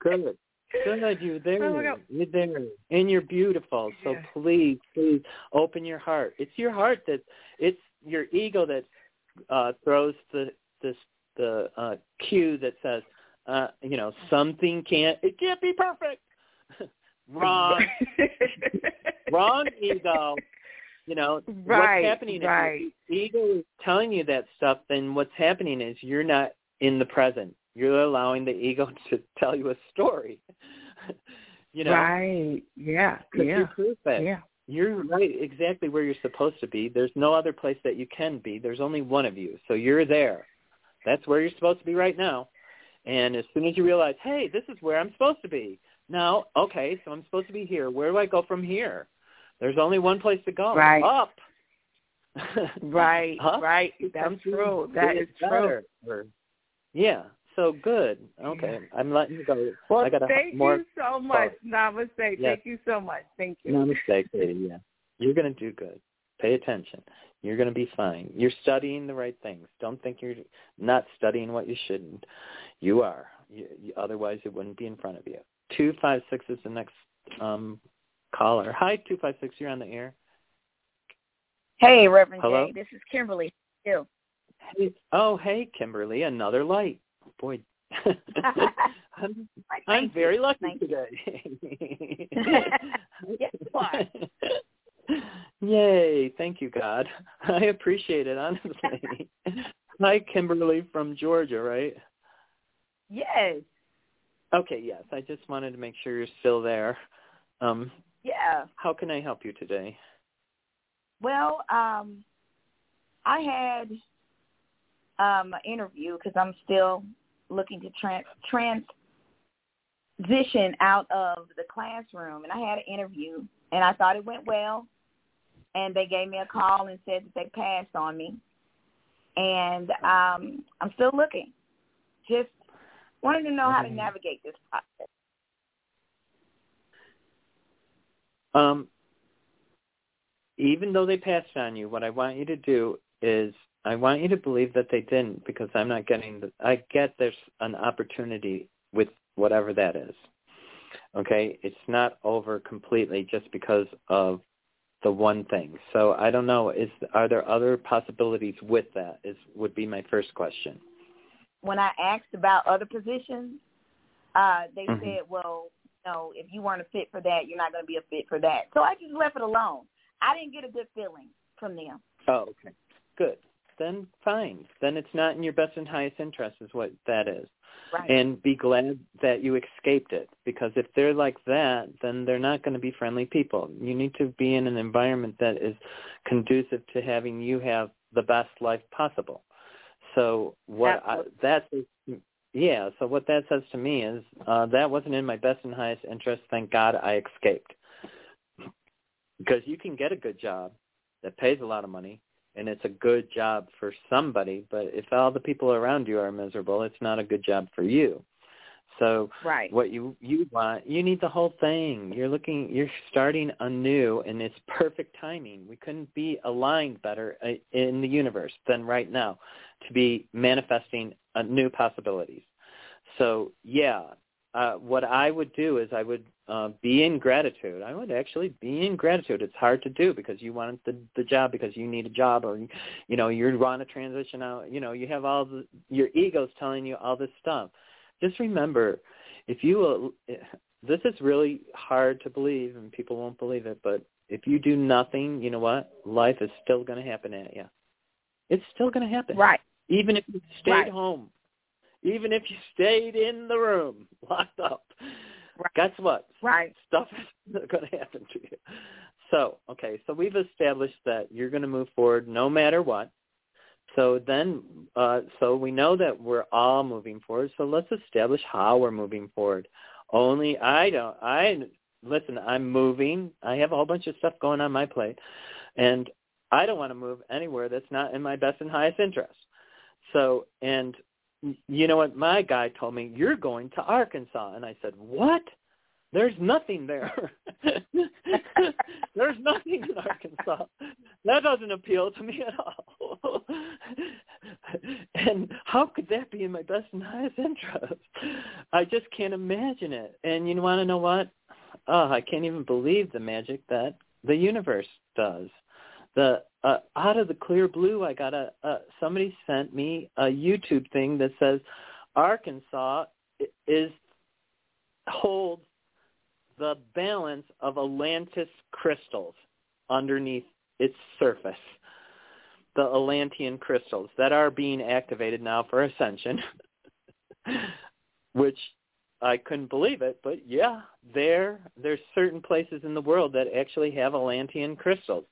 Good. Good, you're there. Oh. You're there. And you're beautiful. So Yeah. please, please open your heart. It's your heart that it's your ego that uh throws the this the uh cue that says, uh, you know, something can't it can't be perfect. Wrong. Wrong ego. You know, Right, what's happening right. is your ego is telling you that stuff, then what's happening is you're not in the present. You're allowing the ego to tell you a story. you know, Right. Yeah. Yeah. you're. Yeah. You're right exactly where you're supposed to be. There's no other place that you can be. There's only one of you. So you're there. That's where you're supposed to be right now. And as soon as you realize, hey, this is where I'm supposed to be. Now, okay, so I'm supposed to be here. Where do I go from here? There's only one place to go. Right. Up. Right. Up. Right. That's true. That is That true. better. Yeah. So good. Okay. I'm letting you go. Well, I got thank more you so much. Namaste. Yes. Thank you so much. Thank you. Namaste, mistake, Katie. Yeah, you're going to do good. Pay attention. You're going to be fine. You're studying the right things. Don't think you're not studying what you shouldn't. You are. You, you, otherwise, it wouldn't be in front of you. Two five six is the next um, caller. Hi, two five six. You're on the air. Hey, Reverend Hello? Jay. This is Kimberly. Hey, oh, hey, Kimberly. Another light. Boy, I'm, I'm very lucky Thank today. yes. Yay! Thank you, God. I appreciate it honestly. Hi, Kimberly from Georgia, right? Yes. Okay, yes. I just wanted to make sure you're still there. Um, Yeah. how can I help you today? Well, um, I had um, an interview because I'm still looking to trans transition out of the classroom, and I had an interview, and I thought it went well. And they gave me a call and said that they passed on me, and um, I'm still looking. Just wanted to know how to Mhm. navigate this process. Um, even though they passed on you, what I want you to do is I want you to believe that they didn't because I'm not getting the I get there's an opportunity with whatever that is. Okay? It's not over completely just because of the one thing. So I don't know, is are there other possibilities with that is would be my first question. when I asked about other positions, uh, they Mhm. said, well, no, if you weren't a fit for that, you're not going to be a fit for that. So I just left it alone. I didn't get a good feeling from them. Oh, okay. Good. Then fine. Then it's not in your best and highest interest is what that is. Right. And be glad that you escaped it because if they're like that, then they're not going to be friendly people. You need to be in an environment that is conducive to having you have the best life possible. So what I, that is, yeah, so what that says to me is uh, that wasn't in my best and highest interest. Thank God I escaped. Because you can get a good job that pays a lot of money and it's a good job for somebody, but if all the people around you are miserable, it's not a good job for you. So Right. what you you want, you need the whole thing. You're looking, you're starting anew, and it's perfect timing. We couldn't be aligned better uh, in the universe than right now to be manifesting uh, new possibilities. So yeah, uh, what I would do is I would uh, be in gratitude. I would actually be in gratitude. It's hard to do because you want the the job because you need a job or you know you want to transition out. You know you have all the your ego's telling you all this stuff. Just remember, if you will, this is really hard to believe and people won't believe it, but if you do nothing, you know what? Life is still going to happen at you. It's still going to happen. Right. Even if you stayed Right. home, even if you stayed in the room locked up, Right. guess what? Right. Stuff is going to happen to you. So, okay, so we've established that you're going to move forward no matter what. So then, uh, so we know that we're all moving forward. So let's establish how we're moving forward. Only I don't. I listen. I'm moving. I have a whole bunch of stuff going on my plate, and I don't want to move anywhere that's not in my best and highest interest. So, and you know what? My guy told me you're going to Arkansas, and I said, what? There's nothing there. There's nothing in Arkansas. That doesn't appeal to me at all. and how could that be in my best and highest interest? I just can't imagine it. And you want to know what? Oh, I can't even believe the magic that the universe does. The uh, out of the clear blue, I got a uh, somebody sent me a YouTube thing that says Arkansas is holds the balance of Atlantis crystals underneath its surface. The Atlantean crystals that are being activated now for ascension, which I couldn't believe it, but yeah, there there's certain places in the world that actually have Atlantean crystals.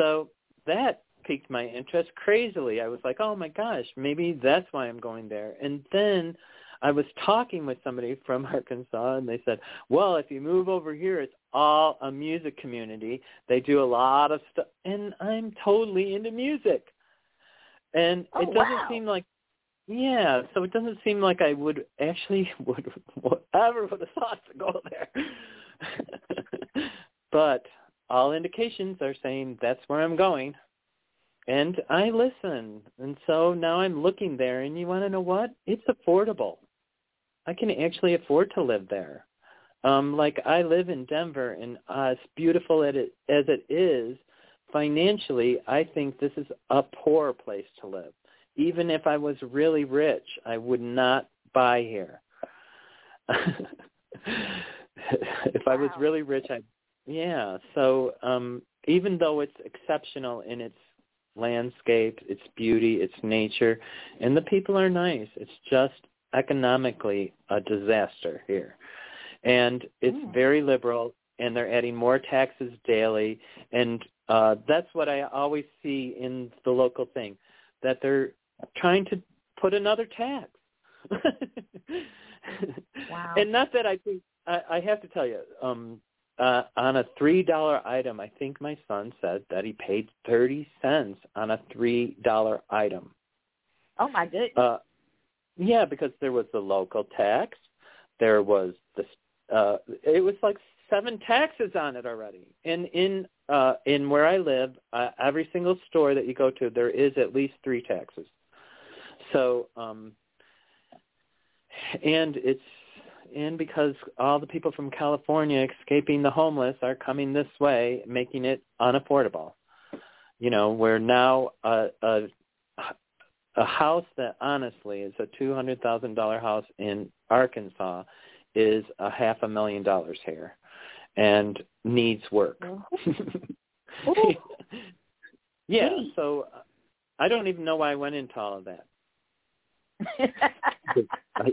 So that piqued my interest crazily. I was like, "Oh my gosh, maybe that's why I'm going there." And then I was talking with somebody from Arkansas and they said, "Well, if you move over here, it's all a music community. They do a lot of stuff." And I'm totally into music. And Oh, it doesn't wow. seem like yeah, so it doesn't seem like I would actually would, would ever would have thought to go there. but all indications are saying that's where I'm going. And I listen. And so now I'm looking there and you want to know what? It's affordable. I can actually afford to live there. Um like I live in Denver and uh, as beautiful as it as it is, financially, I think this is a poor place to live. Even if I was really rich, I would not buy here. if I was really rich, I yeah. So um even though it's exceptional in its landscape, its beauty, its nature, and the people are nice, it's just economically a disaster here. And it's Mm. very liberal and they're adding more taxes daily and uh that's what I always see in the local thing that they're trying to put another tax. Wow. And not that I think I, I have to tell you, um uh on a three dollar item, I think my son said that he paid thirty cents on a three dollar item. Oh my goodness. Uh yeah, because there was the local tax, there was the uh it was like seven taxes on it already. And in uh in where I live, uh, every single store that you go to there is at least three taxes. So um and it's and because all the people from California escaping the homeless are coming this way, making it unaffordable. You know, where now a a a house that honestly is a two hundred thousand dollar house in Arkansas is a half a million dollars here and needs work. Yeah, Gee. so I don't even know why I went into all of that. I,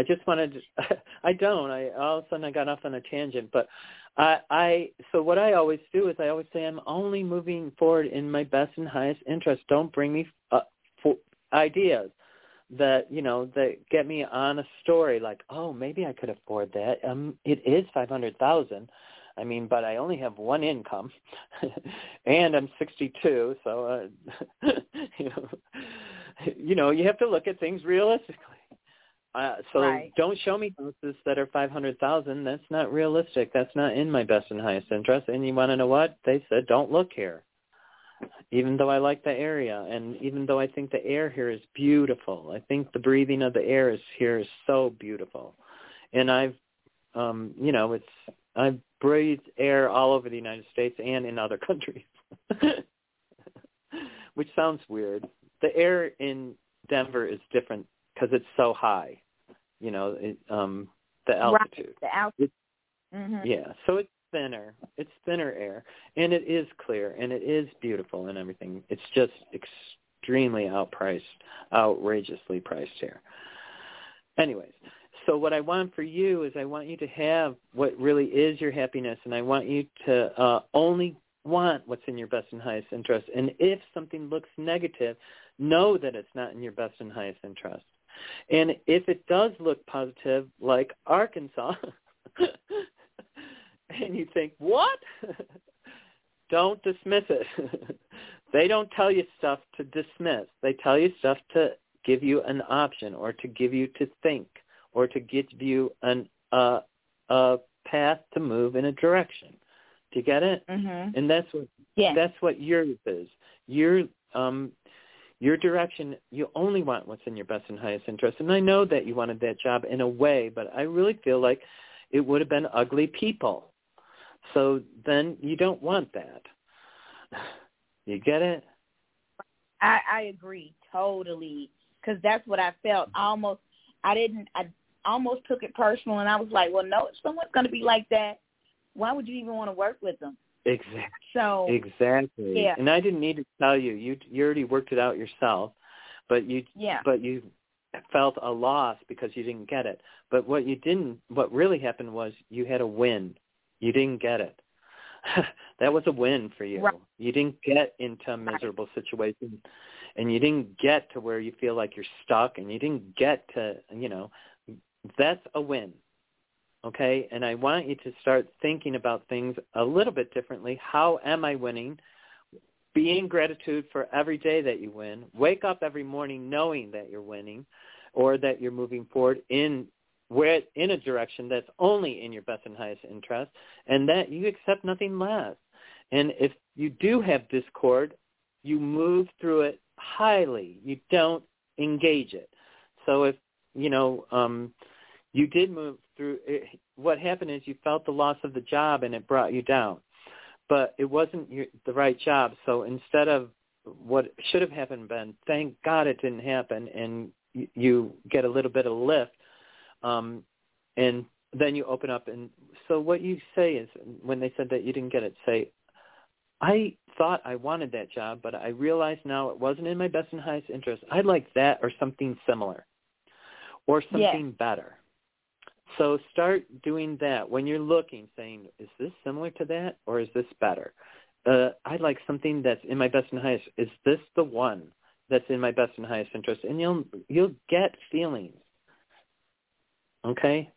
I just wanted to, I don't. I all of a sudden I got off on a tangent, but I I so what I always do is I always say I'm only moving forward in my best and highest interest. Don't bring me uh, for ideas that you know that get me on a story like oh maybe I could afford that. Um, it is five hundred thousand. I mean, but I only have one income, and I'm 62, so uh, you know, you know, you have to look at things realistically. Uh, so Right. don't show me houses that are five hundred thousand. That's not realistic. That's not in my best and highest interest. And you want to know what they said? Don't look here. even though I like the area and even though I think the air here is beautiful. I think the breathing of the air is here is so beautiful. And I've um you know, it's I've breathed air all over the United States and in other countries. Which sounds weird. The air in Denver is different because it's so high. You know, it, um the altitude. Right. The altitude. Mm-hmm. Yeah, so it's thinner. It's thinner air, and it is clear, and it is beautiful and everything. It's just extremely outpriced, outrageously priced here. Anyways, so what I want for you is I want you to have what really is your happiness, and I want you to uh, only want what's in your best and highest interest. And if something looks negative, know that it's not in your best and highest interest. And if it does look positive, like Arkansas, and you think, what? don't dismiss it. they don't tell you stuff to dismiss. They tell you stuff to give you an option or to give you to think or to give you an uh, a path to move in a direction. Do you get it? Mm-hmm. And that's what yeah. that's what yours is. Your um your direction you only want what's in your best and highest interest. And I know that you wanted that job in a way, but I really feel like it would have been ugly people. So then you don't want that. You get it? I I agree totally because that's what I felt. Almost I didn't I almost took it personal and I was like, well, no, if someone's going to be like that, why would you even want to work with them? Exactly. So exactly. Yeah. And I didn't need to tell you. You you already worked it out yourself, but you yeah. but you felt a loss because you didn't get it. But what you didn't what really happened was you had a win. You didn't get it. that was a win for you. Right. You didn't get into a miserable situation and you didn't get to where you feel like you're stuck and you didn't get to, you know, that's a win. Okay? And I want you to start thinking about things a little bit differently. How am I winning? Be in gratitude for every day that you win. Wake up every morning knowing that you're winning or that you're moving forward in where in a direction that's only in your best and highest interest and that you accept nothing less. And if you do have discord, you move through it highly. You don't engage it. So if, you know, um you did move through it, what happened is you felt the loss of the job and it brought you down. But it wasn't your, the right job. So instead of what should have happened Ben, thank God it didn't happen and you, you get a little bit of lift um, and then you open up and so what you say is when they said that you didn't get it, say, I thought I wanted that job, but I realize now it wasn't in my best and highest interest. I'd like that or something similar or something yes. better. So start doing that when you're looking, saying, is this similar to that or is this better? Uh, I'd like something that's in my best and highest. Is this the one that's in my best and highest interest? And you'll you'll get feelings. Okay.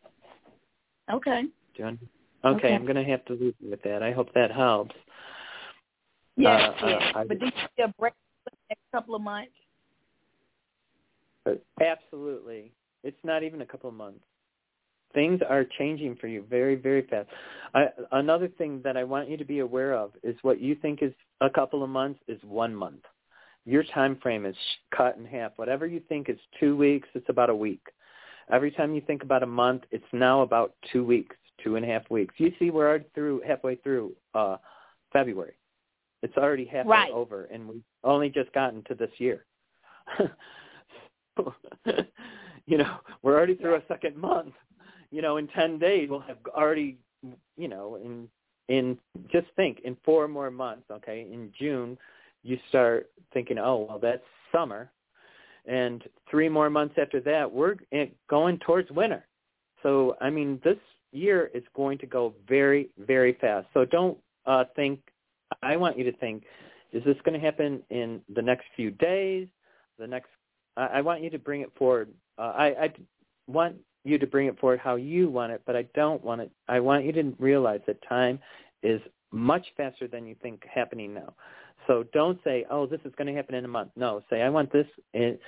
Okay. John. Okay, Okay. I'm going to have to leave you with that. I hope that helps. Yes, Uh, uh, but do you see a break for the next couple of months? Uh, Absolutely. It's not even a couple of months. Things are changing for you very, very fast. I, another thing that I want you to be aware of is what you think is a couple of months is one month. Your time frame is cut in half. Whatever you think is two weeks, it's about a week. Every time you think about a month, it's now about two weeks, two and a half weeks. You see, we're already through halfway through uh, February. It's already halfway Right. over, and we've only just gotten to this year. you know, we're already through a second month. You know, in ten days we'll have already, you know, in in just think in four more months. Okay, in June you start thinking, oh well, that's summer, and three more months after that we're going towards winter. So I mean, this year is going to go very very fast. So don't uh, think. I want you to think, is this going to happen in the next few days? The next I, I want you to bring it forward. Uh, I, I want you to bring it forward how you want it, but I don't want it. I want you to realize that time is much faster than you think happening now. So don't say, "Oh, this is going to happen in a month." No, say, "I want this in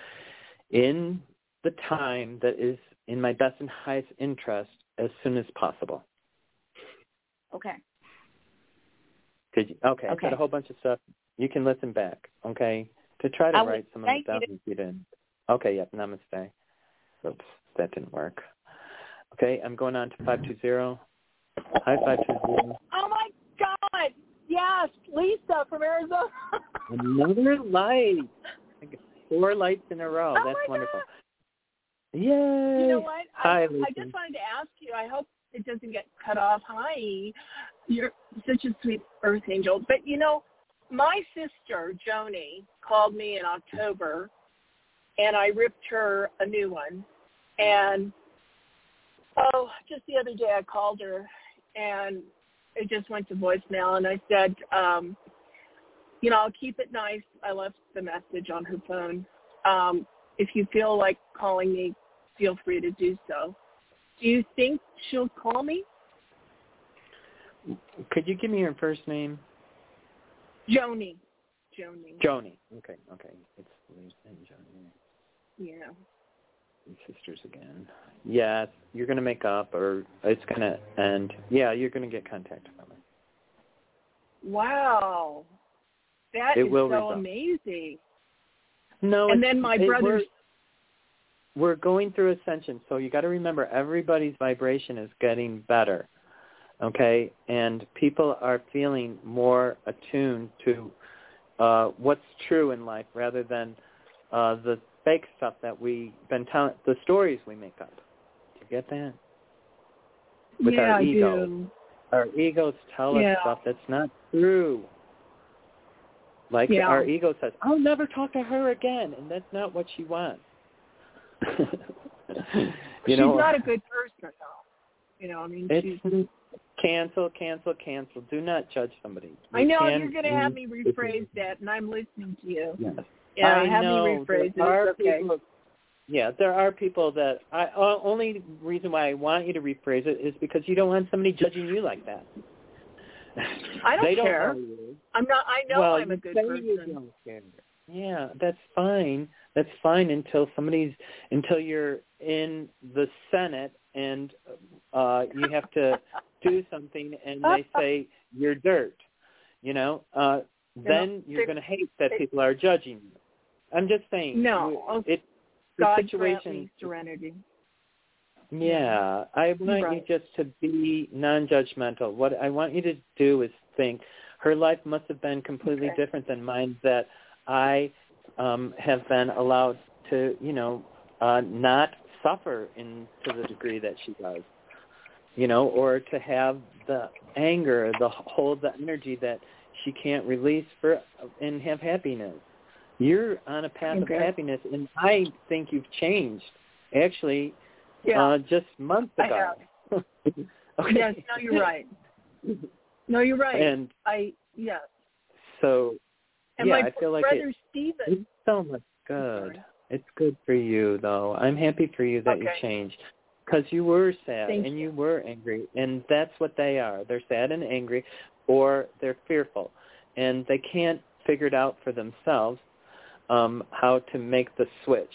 in the time that is in my best and highest interest as soon as possible." Okay. Could you, okay, I Okay. said a whole bunch of stuff. You can listen back, okay? To try to I write some of it down you. didn't. Okay, yep, namaste. Oops, that didn't work. Okay, I'm going on to 520. Hi, 520. Oh my God! Yes, Lisa from Arizona. Another light. Four lights in a row. Oh That's my wonderful. Yay! You know what? Hi, I, I just wanted to ask you. I hope it doesn't get cut off. Hi, you're such a sweet Earth angel. But you know, my sister Joni called me in October, and I ripped her a new one. And oh, just the other day I called her, and it just went to voicemail. And I said, um, you know, I'll keep it nice. I left the message on her phone. Um, if you feel like calling me, feel free to do so. Do you think she'll call me? Could you give me your first name? Joni. Joni. Joni. Okay, okay. It's Lisa and Joni. Yeah. Sisters again. Yes, you're going to make up or it's going to end. Yeah, you're going to get contact from her. Wow. That It is so amazing. No, and then my brother's We're, we're going through ascension, so you got to remember everybody's vibration is getting better. Okay, and people are feeling more attuned to uh, what's true in life rather than uh, the fake stuff that we've been telling, the stories we make up. Do you get that? With yeah, our I do. Our egos tell Yeah. us stuff that's not true. Like Yeah. our ego says, "I'll never talk to her again," and that's not what she wants. you she's know, not a good person though. You know, I mean she's cancel, cancel, cancel. Do not judge somebody. I know can- you're gonna have me rephrase that and I'm listening to you. Yes. Yeah, I have know. there. Are okay. people, yeah, there are people that I uh, only reason why I want you to rephrase it is because you don't want somebody judging you like that. I don't don't care. I'm not I know well, I'm a good person. Yeah, that's fine. That's fine until somebody's until you're in the Senate and uh you have to do something and they say you're dirt. You know, uh then you're going to hate that people are judging you. I'm just saying. No, it the God grant situation serenity. yeah, I want Right. you just to be non-judgmental. What I want you to do is think her life must have been completely Okay. different than mine that I um have been allowed to, you know, uh not suffer in to the degree that she does. You know, or to have the anger, the hold the energy that she can't release for and have happiness. You're on a path Okay. of happiness and I think you've changed. Actually, Yeah. uh, just months I ago. okay. Yes, no, you're right. No, you're right. And I yes. so, And yeah, I feel like brother it, Steven it's so much good. It's good for you, though. I'm happy for you that you changed because you were sad Thank and you were angry, and that's what they are. They're sad and angry, or they're fearful, and they can't figure it out for themselves um, how to make the switch.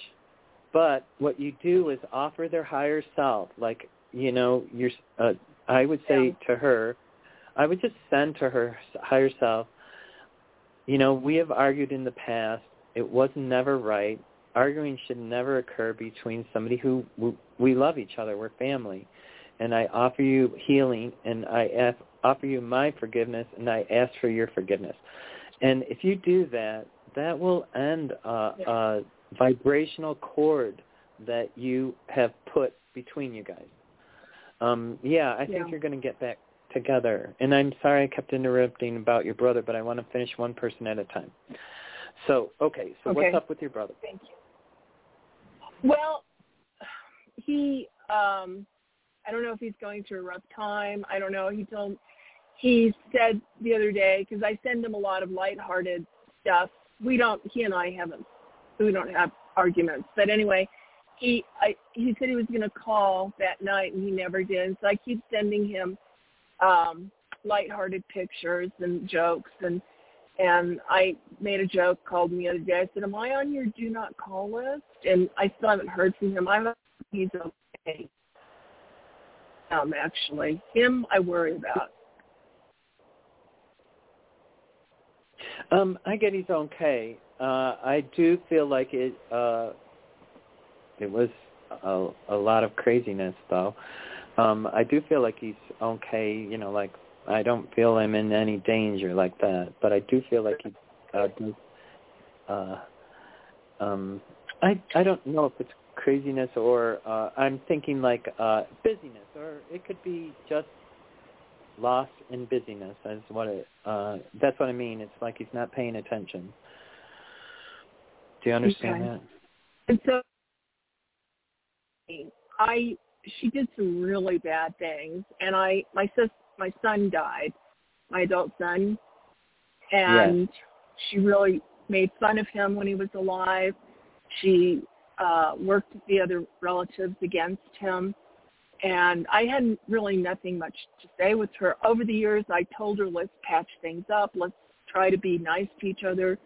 But what you do is offer their higher self, like you know, you're. Uh, I would say to her, I would just send to her higher self. You know, we have argued in the past. It was never right. Arguing should never occur between somebody who we- we love each other. We're family, and I offer you healing, and I ask, offer you my forgiveness, and I ask for your forgiveness. And if you do that, that will end a, a vibrational cord that you have put between you guys. Um, yeah, I think Yeah. you're going to get back together. And I'm sorry I kept interrupting about your brother, but I want to finish one person at a time. So, okay, so Okay. what's up with your brother? Thank you. Well, he um I don't know if he's going through a rough time. I don't know. He told he said the other day because I send him a lot of lighthearted stuff. We don't. He and I haven't. We don't have arguments. But anyway, he I he said he was going to call that night and he never did. So I keep sending him um lighthearted pictures and jokes and and I made a joke called him the other day. I said, "Am I on your do not call list?" And I still haven't heard from him. I'm he's okay. Um, actually, him I worry about. Um, I get he's okay. Uh, I do feel like it. Uh, it was a, a lot of craziness, though. Um, I do feel like he's okay. You know, like I don't feel him in any danger like that, but I do feel like he uh, does. Uh, um, I I don't know if it's craziness or uh, I'm thinking like uh, busyness, or it could be just loss in busyness. Is what it. Uh, that's what I mean. It's like he's not paying attention. Do you understand Okay. that? And so I she did some really bad things and I my sis my son died, my adult son. And she really made fun of him when he was alive. She uh worked the other relatives against him and I hadn't really nothing much to say with her. Over the years I told her let's patch things up, let's try to be nice to each other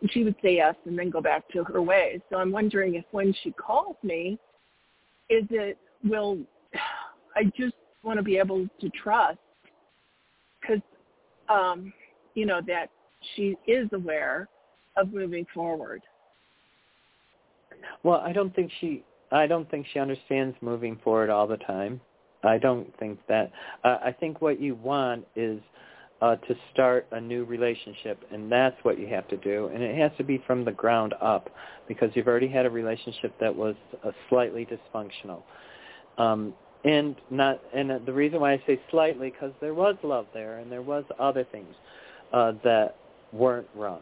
and she would say yes and then go back to her ways. So I'm wondering if when she calls me, is it will I just want to be able to trust because um, you know that she is aware of moving forward. Well, I don't think she. I don't think she understands moving forward all the time. I don't think that. Uh, I think what you want is uh, to start a new relationship, and that's what you have to do. And it has to be from the ground up because you've already had a relationship that was uh, slightly dysfunctional. Um, and not and the reason why I say slightly because there was love there and there was other things uh, that weren't wrong.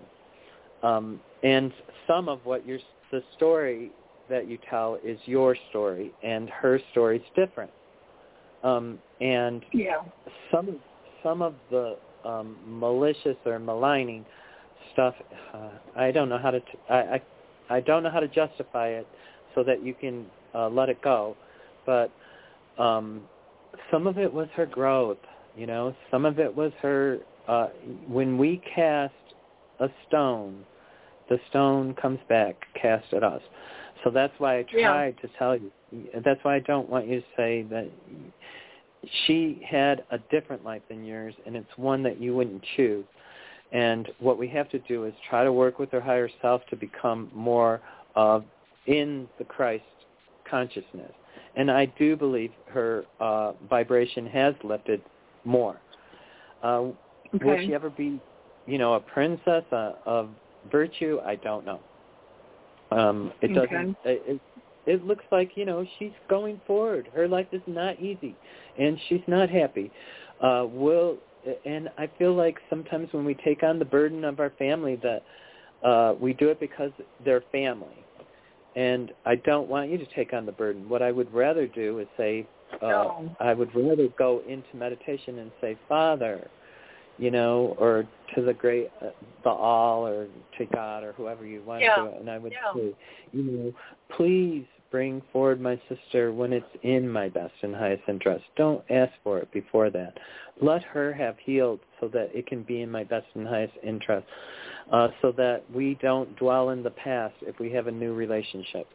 Um, and some of what you're the story that you tell is your story, and her story's different. Um, and Yeah. some some of the um, malicious or maligning stuff, uh, I don't know how to. T- I, I I don't know how to justify it so that you can uh, let it go, but um, some of it was her growth. You know, some of it was her. Uh, when we cast a stone, the stone comes back cast at us. So that's why I Yeah. tried to tell you. That's why I don't want you to say that she had a different life than yours, and it's one that you wouldn't choose. And what we have to do is try to work with her higher self to become more uh, in the Christ consciousness. And I do believe her uh, vibration has lifted more. Uh, Will she ever be, you know, a princess of virtue? I don't know. Um, it doesn't. It, it it looks like you know she's going forward. Her life is not easy, and she's not happy. Uh, will and I feel like sometimes when we take on the burden of our family, that uh, we do it because they're family. And I don't want you to take on the burden. What I would rather do is say, uh, No. I would rather go into meditation and say, Father, you know, or to the great, uh, the all, or to God, or whoever you want Yeah. to, and I would Yeah. say, you know, please bring forward my sister when it's in my best and highest interest. Don't ask for it before that. Let her have healed so that it can be in my best and highest interest, uh, so that we don't dwell in the past if we have a new relationship,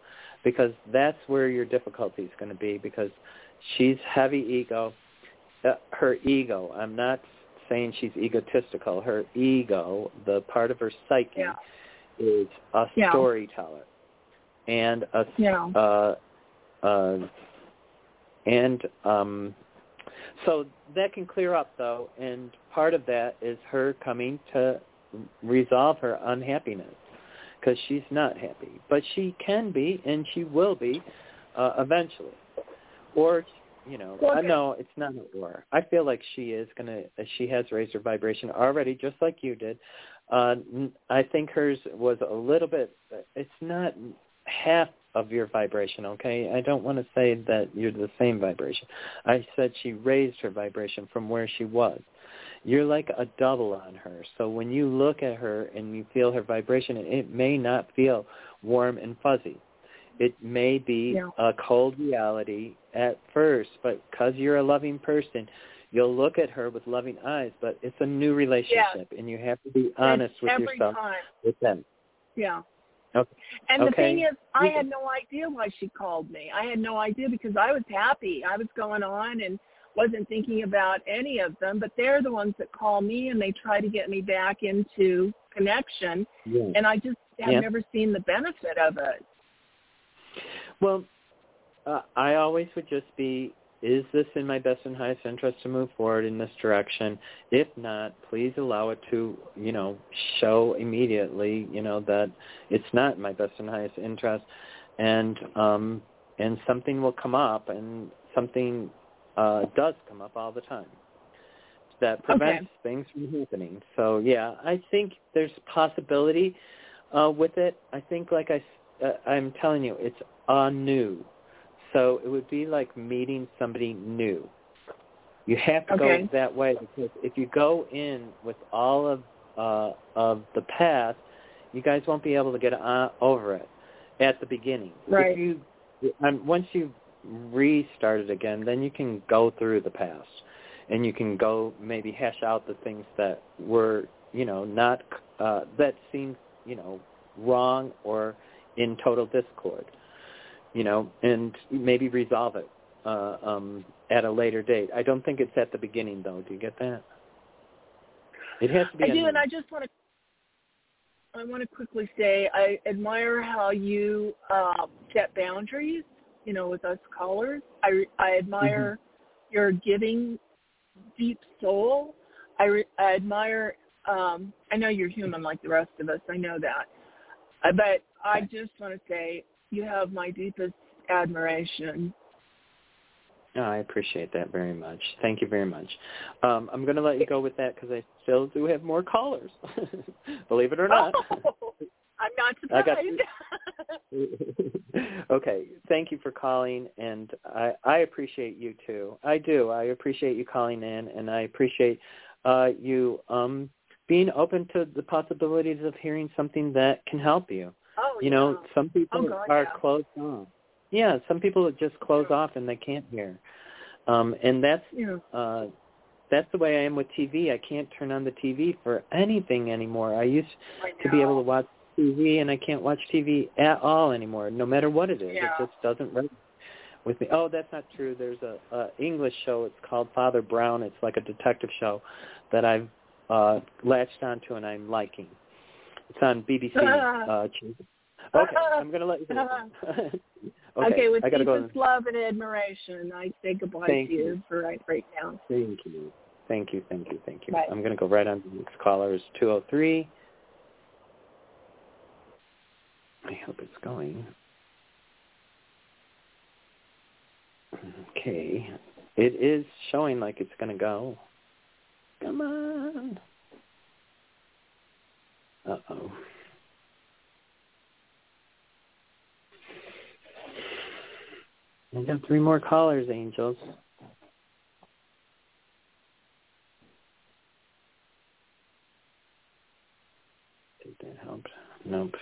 because that's where your difficulty is going to be. Because she's heavy ego, uh, her ego. I'm not saying she's egotistical. Her ego, the part of her psyche, Yeah. is a Yeah. storyteller and a Yeah. uh, uh, and um, so that can clear up though, and part of that is her coming to resolve her unhappiness because she's not happy, but she can be and she will be uh, eventually, or you know, Well, I know it's not an or. I feel like she is gonna. She has raised her vibration already, just like you did. Uh, I think hers was a little bit. It's not half of your vibration, okay? I don't want to say that you're the same vibration. I said she raised her vibration from where she was. You're like a double on her. So when you look at her and you feel her vibration, it may not feel warm and fuzzy. It may be Yeah. a cold reality at first, but because you're a loving person, you'll look at her with loving eyes, but it's a new relationship, and you have to be honest It's with every yourself, time. with them. Yeah. Okay. And the Okay. thing is, I had no idea why she called me. I had no idea because I was happy. I was going on and wasn't thinking about any of them, but they're the ones that call me and they try to get me back into connection, Yeah. and I just have Yeah. never seen the benefit of it. Well, uh, I always would just be, is this in my best and highest interest to move forward in this direction? If not, please allow it to, you know, show immediately, you know, that it's not in my best and highest interest, and um, and something will come up, and something uh, does come up all the time that prevents Okay. things from happening. So yeah, I think there's possibility uh, with it. I think, like I, uh, I'm telling you, it's anew. So it would be like meeting somebody new. You have to Okay. go that way because if you go in with all of uh, of the past, you guys won't be able to get uh, over it at the beginning. Right. If you um, once you restart it again, then you can go through the past and you can go maybe hash out the things that were you know not uh, that seemed you know wrong or in total discord you know and maybe resolve it uh, um, at a later date i don't think it's at the beginning though do you get that it has to be I do, and I just want to. I want to quickly say I admire how you uh, set boundaries. You know, with us callers, I I admire your giving deep soul. I, re- I admire. Um, I know you're human like the rest of us. I know that, uh, but I just want to say you have my deepest admiration. Oh, I appreciate that very much. Thank you very much. Um, I'm going to let you go with that because I still do have more callers. Believe it or not. I'm not surprised. okay. Thank you for calling, and I, I appreciate you too. I do. I appreciate you calling in, and I appreciate uh, you um, being open to the possibilities of hearing something that can help you. Oh, you know, some people Oh, God, are yeah. closed off. Yeah, some people just close off and they can't hear. Um, and that's Yeah. uh, that's the way I am with TV. I can't turn on the TV for anything anymore. I used to be able to watch TV, and I can't watch TV at all anymore, no matter what it is. Yeah. It just doesn't resonate with me. Oh, that's not true. There's a, a English show. It's called Father Brown. It's like a detective show that I've uh, latched onto and I'm liking. It's on BBC. uh, channel. Okay, I'm going to let you okay, okay, with I gotta go. deepest love and admiration, I say goodbye Thank to you, you. for right, right now. Thank you. Thank you, thank you, thank you. Bye. I'm going to go right on to the next caller is 203. I hope it's going. Okay. It is showing like it's going to go. Come on. Uh-oh. I got three more callers, Angels. Did that help? Nope.